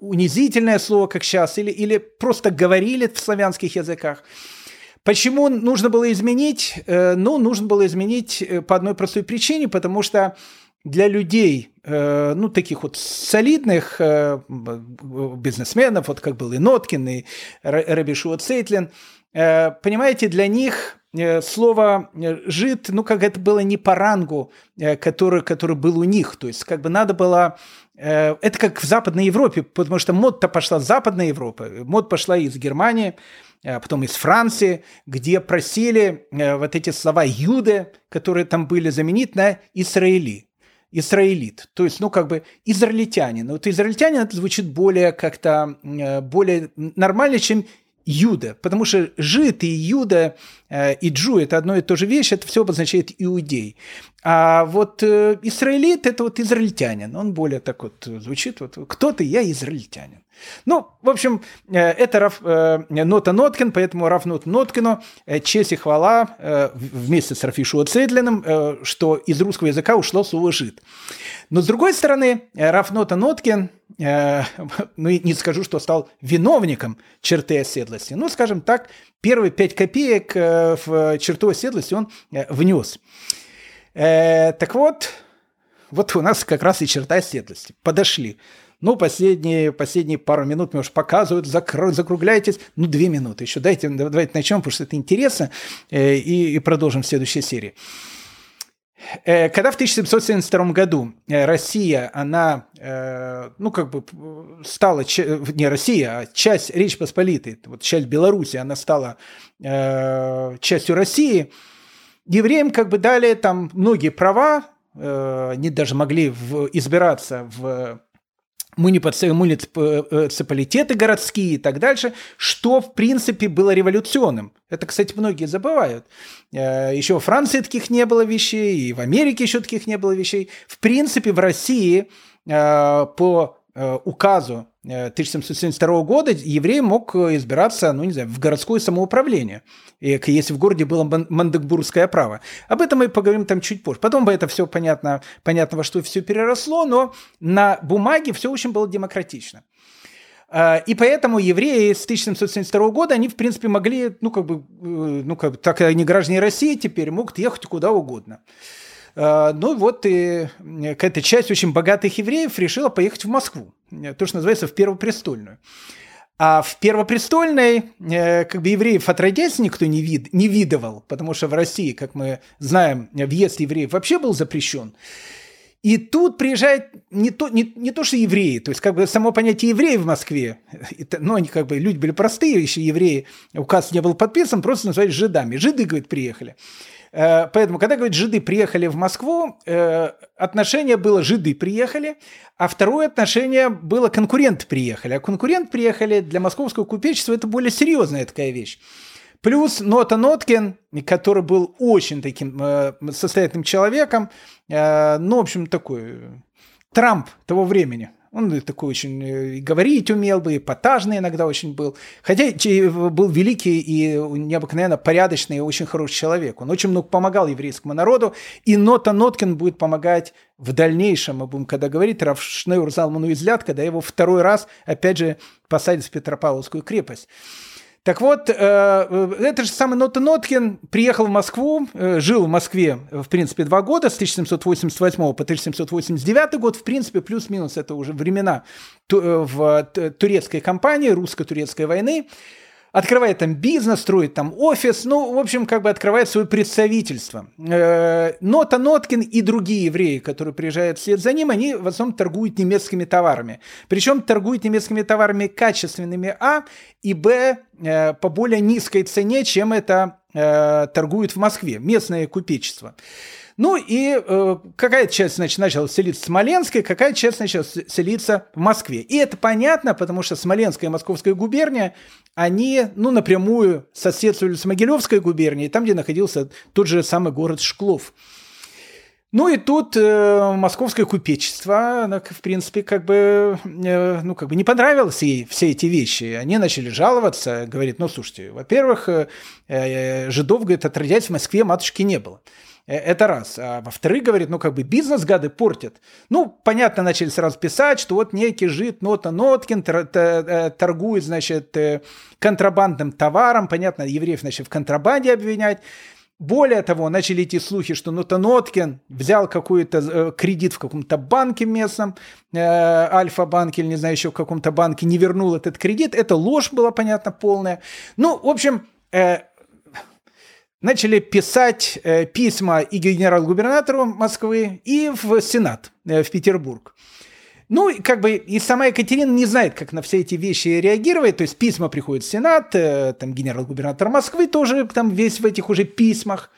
унизительное слово, как сейчас, или, или просто говорили в славянских языках. Почему нужно было изменить? Э, ну, нужно было изменить э, по одной простой причине, потому что для людей, э, ну, таких вот солидных бизнесменов, вот как был и Ноткин, и Рабишуа Цейтлин, Э, понимаете, для них э, слово э, «жид», ну, как это было не по рангу, который, который был у них. То есть, как бы надо было... Это как в Западной Европе, потому что мод-то пошла с Западной Европы, мод пошла из Германии, потом из Франции, где просили вот эти слова «юды», которые там были, заменить на «израили» израилит, то есть, ну, как бы израильтянин. Вот израильтянин это звучит более как-то, более нормально, чем Юда, потому что жид и Юда э, и Джу – это одно и то же вещь, это все обозначает иудей. А вот э, израилит – это вот израильтянин, он более так вот звучит, вот «кто ты? Я израильтянин». Ну, в общем, э, это Раф, э, Нота Ноткин, поэтому Раф Нот Ноткину э, честь и хвала вместе с Рафишуа Цейдлиным, э, что из русского языка ушло слово «жид». Но с другой стороны, Раф Нота Ноткин – ну, не скажу, что стал виновником черты оседлости, но, скажем так, первые пять копеек в черту оседлости он внес. Так вот, вот у нас как раз и черта оседлости. Подошли. Ну, последние, последние пару минут мне уже показывают, закр... закругляйтесь. Ну, две минуты еще. Дайте, давайте начнем, потому что это интересно. И, и продолжим в следующей серии. Э, когда в 1772 году э, Россия, она, э, ну, как бы стала, не Россия, а часть Речь Посполитой, вот часть Беларуси, она стала частью России, евреям как бы дали там многие права, они даже могли избираться в муниципалитеты городские и так дальше, что, в принципе, было революционным. Это, кстати, многие забывают. Э, еще во Франции таких не было вещей, и в Америке еще таких не было вещей. В принципе, в России э, по э, указу 1772 года еврей мог избираться, ну не знаю, в городское самоуправление, если в городе было мандагбургское право. Об этом мы поговорим там чуть позже. Потом бы это все понятно, понятно во что все переросло, но на бумаге все очень было демократично. И поэтому евреи с 1772 года, они, в принципе, могли, ну, как бы, э, ну, как бы, так они граждане России теперь, могут ехать куда угодно. А, ну, вот и какая-то часть очень богатых евреев решила поехать в Москву, то, что называется, в Первопрестольную. А в Первопрестольной э, как бы евреев отродясь никто не, вид, не видывал, потому что в России, как мы знаем, въезд евреев вообще был запрещен. И тут приезжает не то, не, не то, что евреи, то есть как бы само понятие евреи в Москве, это, ну, они как бы люди были простые, еще евреи, указ не был подписан, просто назывались жидами. Жиды, говорит, приехали. Э, поэтому, когда, говорит, жиды приехали в Москву, э, отношение было жиды приехали, а второе отношение было конкуренты приехали. А конкурент приехали для московского купечества это более серьезная такая вещь. Плюс Нота Ноткин, который был очень таким э, состоятельным человеком, э, ну, в общем, такой Трамп того времени, Он такой очень э, говорить умел бы, эпатажный иногда очень был. Хотя был великий и необыкновенно порядочный и очень хороший человек. Он очень много помогал еврейскому народу, и Нота Ноткин будет помогать в дальнейшем, мы будем когда говорить, Раф Шнeur Залману излят, когда его второй раз, опять же, посадят в Петропавловскую крепость. Так вот, э, э, это же самый Нота Ноткин приехал в Москву, э, жил в Москве, в принципе, два года, с 1788 по 1789 год, в принципе, плюс-минус это уже времена в турецкой кампании, русско-турецкой войны открывает там бизнес, строит там офис, ну, в общем, как бы открывает свое представительство. Э, Нота Ноткин и другие евреи, которые приезжают вслед за ним, они в основном торгуют немецкими товарами. Причем торгуют немецкими товарами качественными, а, и, б, э, по более низкой цене, чем это э, торгуют в Москве, местное купечество. Ну и э, какая часть, значит, начала селиться в Смоленске, какая часть начала селиться в Москве. И это понятно, потому что Смоленская и Московская губерния, они, ну, напрямую соседствовали с Могилевской губернией, там, где находился тот же самый город Шклов. Ну и тут э, московское купечество, в принципе, как бы, э, ну, как бы не понравилось ей все эти вещи. Они начали жаловаться, говорит, ну, слушайте, во-первых, э, э, жидов, говорит, отродясь в Москве матушки не было. Э, это раз. А во-вторых, говорит, ну как бы бизнес гады портят. Ну, понятно, начали сразу писать, что вот некий жид Нота Ноткин э, торгует, значит, э, контрабандным товаром. Понятно, евреев начали в контрабанде обвинять. Более того, начали идти слухи, что Нота Ноткин взял какой-то кредит в каком-то банке местном, э, Альфа-банке или не знаю еще в каком-то банке, не вернул этот кредит. Это ложь была, понятно, полная. Ну, в общем, начали писать э, письма и генерал-губернатору Москвы, и в Сенат, э, в Петербург. Ну, как бы и сама Екатерина не знает, как на все эти вещи реагировать. То есть письма приходят в Сенат, э, там генерал-губернатор Москвы тоже там весь в этих уже письмах.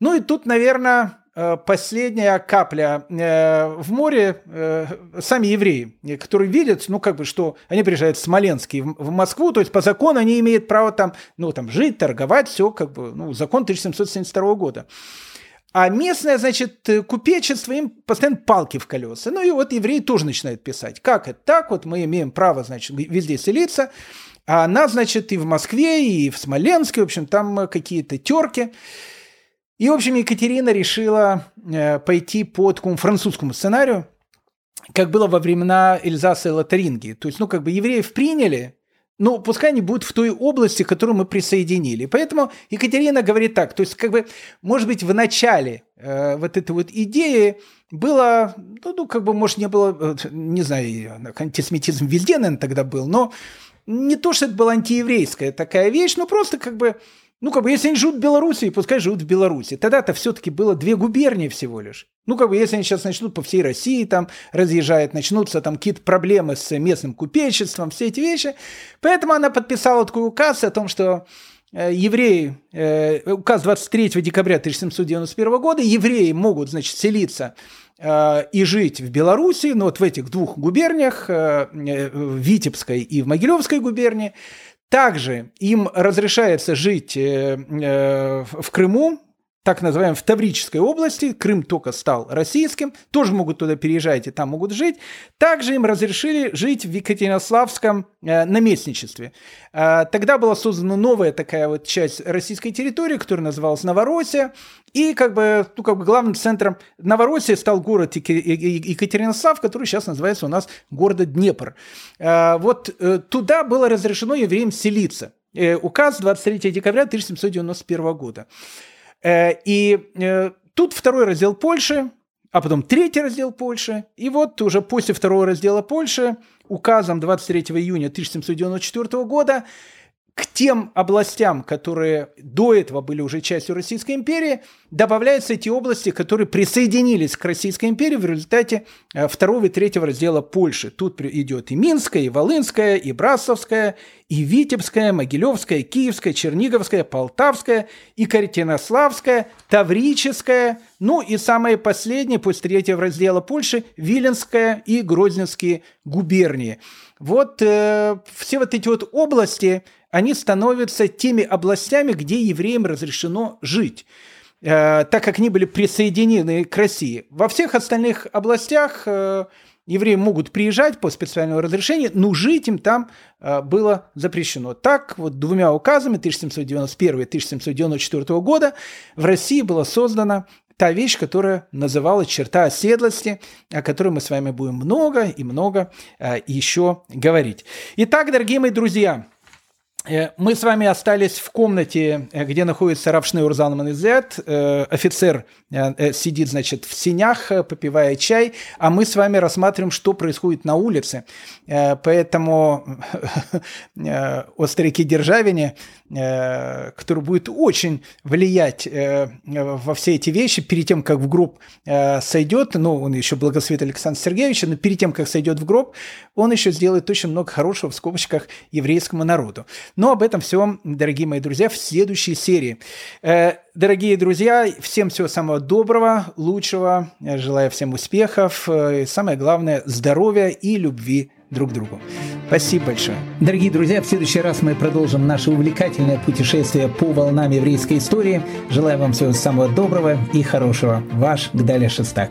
Ну и тут, наверное, Э, последняя капля э, в море сами евреи, которые видят, ну, как бы, что они приезжают в и в Москву, то есть по закону они имеют право там, ну, там, жить, торговать, все, как бы, ну, закон 1772 года. А местное, значит, купечество, им постоянно палки в колеса. Ну и вот евреи тоже начинают писать. Как это так? Вот мы имеем право, значит, везде селиться. А она, значит, и в Москве, и в Смоленске, в общем, там какие-то терки. И, в общем, Екатерина решила э, пойти по такому французскому сценарию, как было во времена Эльзаса и Лотарингии. То есть, ну, как бы евреев приняли, но пускай они будут в той области, которую мы присоединили. Поэтому Екатерина говорит так, то есть, как бы, может быть, в начале э, вот этой вот идеи было, ну, ну, как бы, может, не было, э, не знаю, антисемитизм везде, наверное, тогда был, но не то, что это была антиеврейская такая вещь, но просто как бы ну, как бы, если они живут в Беларуси, пускай живут в Беларуси. Тогда-то все-таки было две губернии всего лишь. Ну, как бы, если они сейчас начнут по всей России там разъезжают, начнутся там какие-то проблемы с местным купечеством, все эти вещи. Поэтому она подписала такой указ о том, что э, евреи, э, указ 23 декабря 1791 года, евреи могут, значит, селиться э, и жить в Беларуси, ну, вот в этих двух губерниях, в Витебской и в Могилевской губернии, также им разрешается жить э, э, в Крыму, так называемой в Таврической области, Крым только стал российским, тоже могут туда переезжать и там могут жить. Также им разрешили жить в Екатеринославском э, наместничестве. Э, тогда была создана новая такая вот часть российской территории, которая называлась Новороссия, и как бы, ну, как бы главным центром Новороссии стал город Екатеринослав, который сейчас называется у нас город Днепр. Э, вот э, туда было разрешено евреям селиться. Э, указ 23 декабря 1791 года. Э, и э, тут второй раздел Польши, а потом третий раздел Польши. И вот уже после второго раздела Польши указом 23 июня 1794 года к тем областям, которые до этого были уже частью Российской империи, добавляются эти области, которые присоединились к Российской империи в результате э, второго и третьего раздела Польши. Тут идет и Минская, и Волынская, и Брасовская, и Витебская, Могилевская, Киевская, Черниговская, Полтавская, и Каретинославская, Таврическая, ну и самое последнее, после третьего раздела Польши, Виленская и Грозненские губернии. Вот э, все вот эти вот области, они становятся теми областями, где евреям разрешено жить э, так как они были присоединены к России. Во всех остальных областях э, евреи могут приезжать по специальному разрешению, но жить им там э, было запрещено. Так вот двумя указами 1791 и 1794 года в России была создана та вещь, которая называлась черта оседлости, о которой мы с вами будем много и много э, еще говорить. Итак, дорогие мои друзья, мы с вами остались в комнате, э, где находится Равшнeur Залман Изет. Э, офицер сидит, значит, в синях, попивая чай, а мы с вами рассматриваем, что происходит на улице. Поэтому о старике Державине, который будет очень влиять во все эти вещи, перед тем, как в гроб сойдет, ну, он еще благословит Александр Сергеевич, но перед тем, как сойдет в гроб, он еще сделает очень много хорошего в скобочках еврейскому народу. Но об этом всем, дорогие мои друзья, в следующей серии. Э, дорогие друзья, всем всего самого доброго, лучшего. Желаю всем успехов. Э, и самое главное, здоровья и любви друг другу. Спасибо большое. Дорогие друзья, в следующий раз мы продолжим наше увлекательное путешествие по волнам еврейской истории. Желаю вам всего самого доброго и хорошего. Ваш Гдаля Шестак.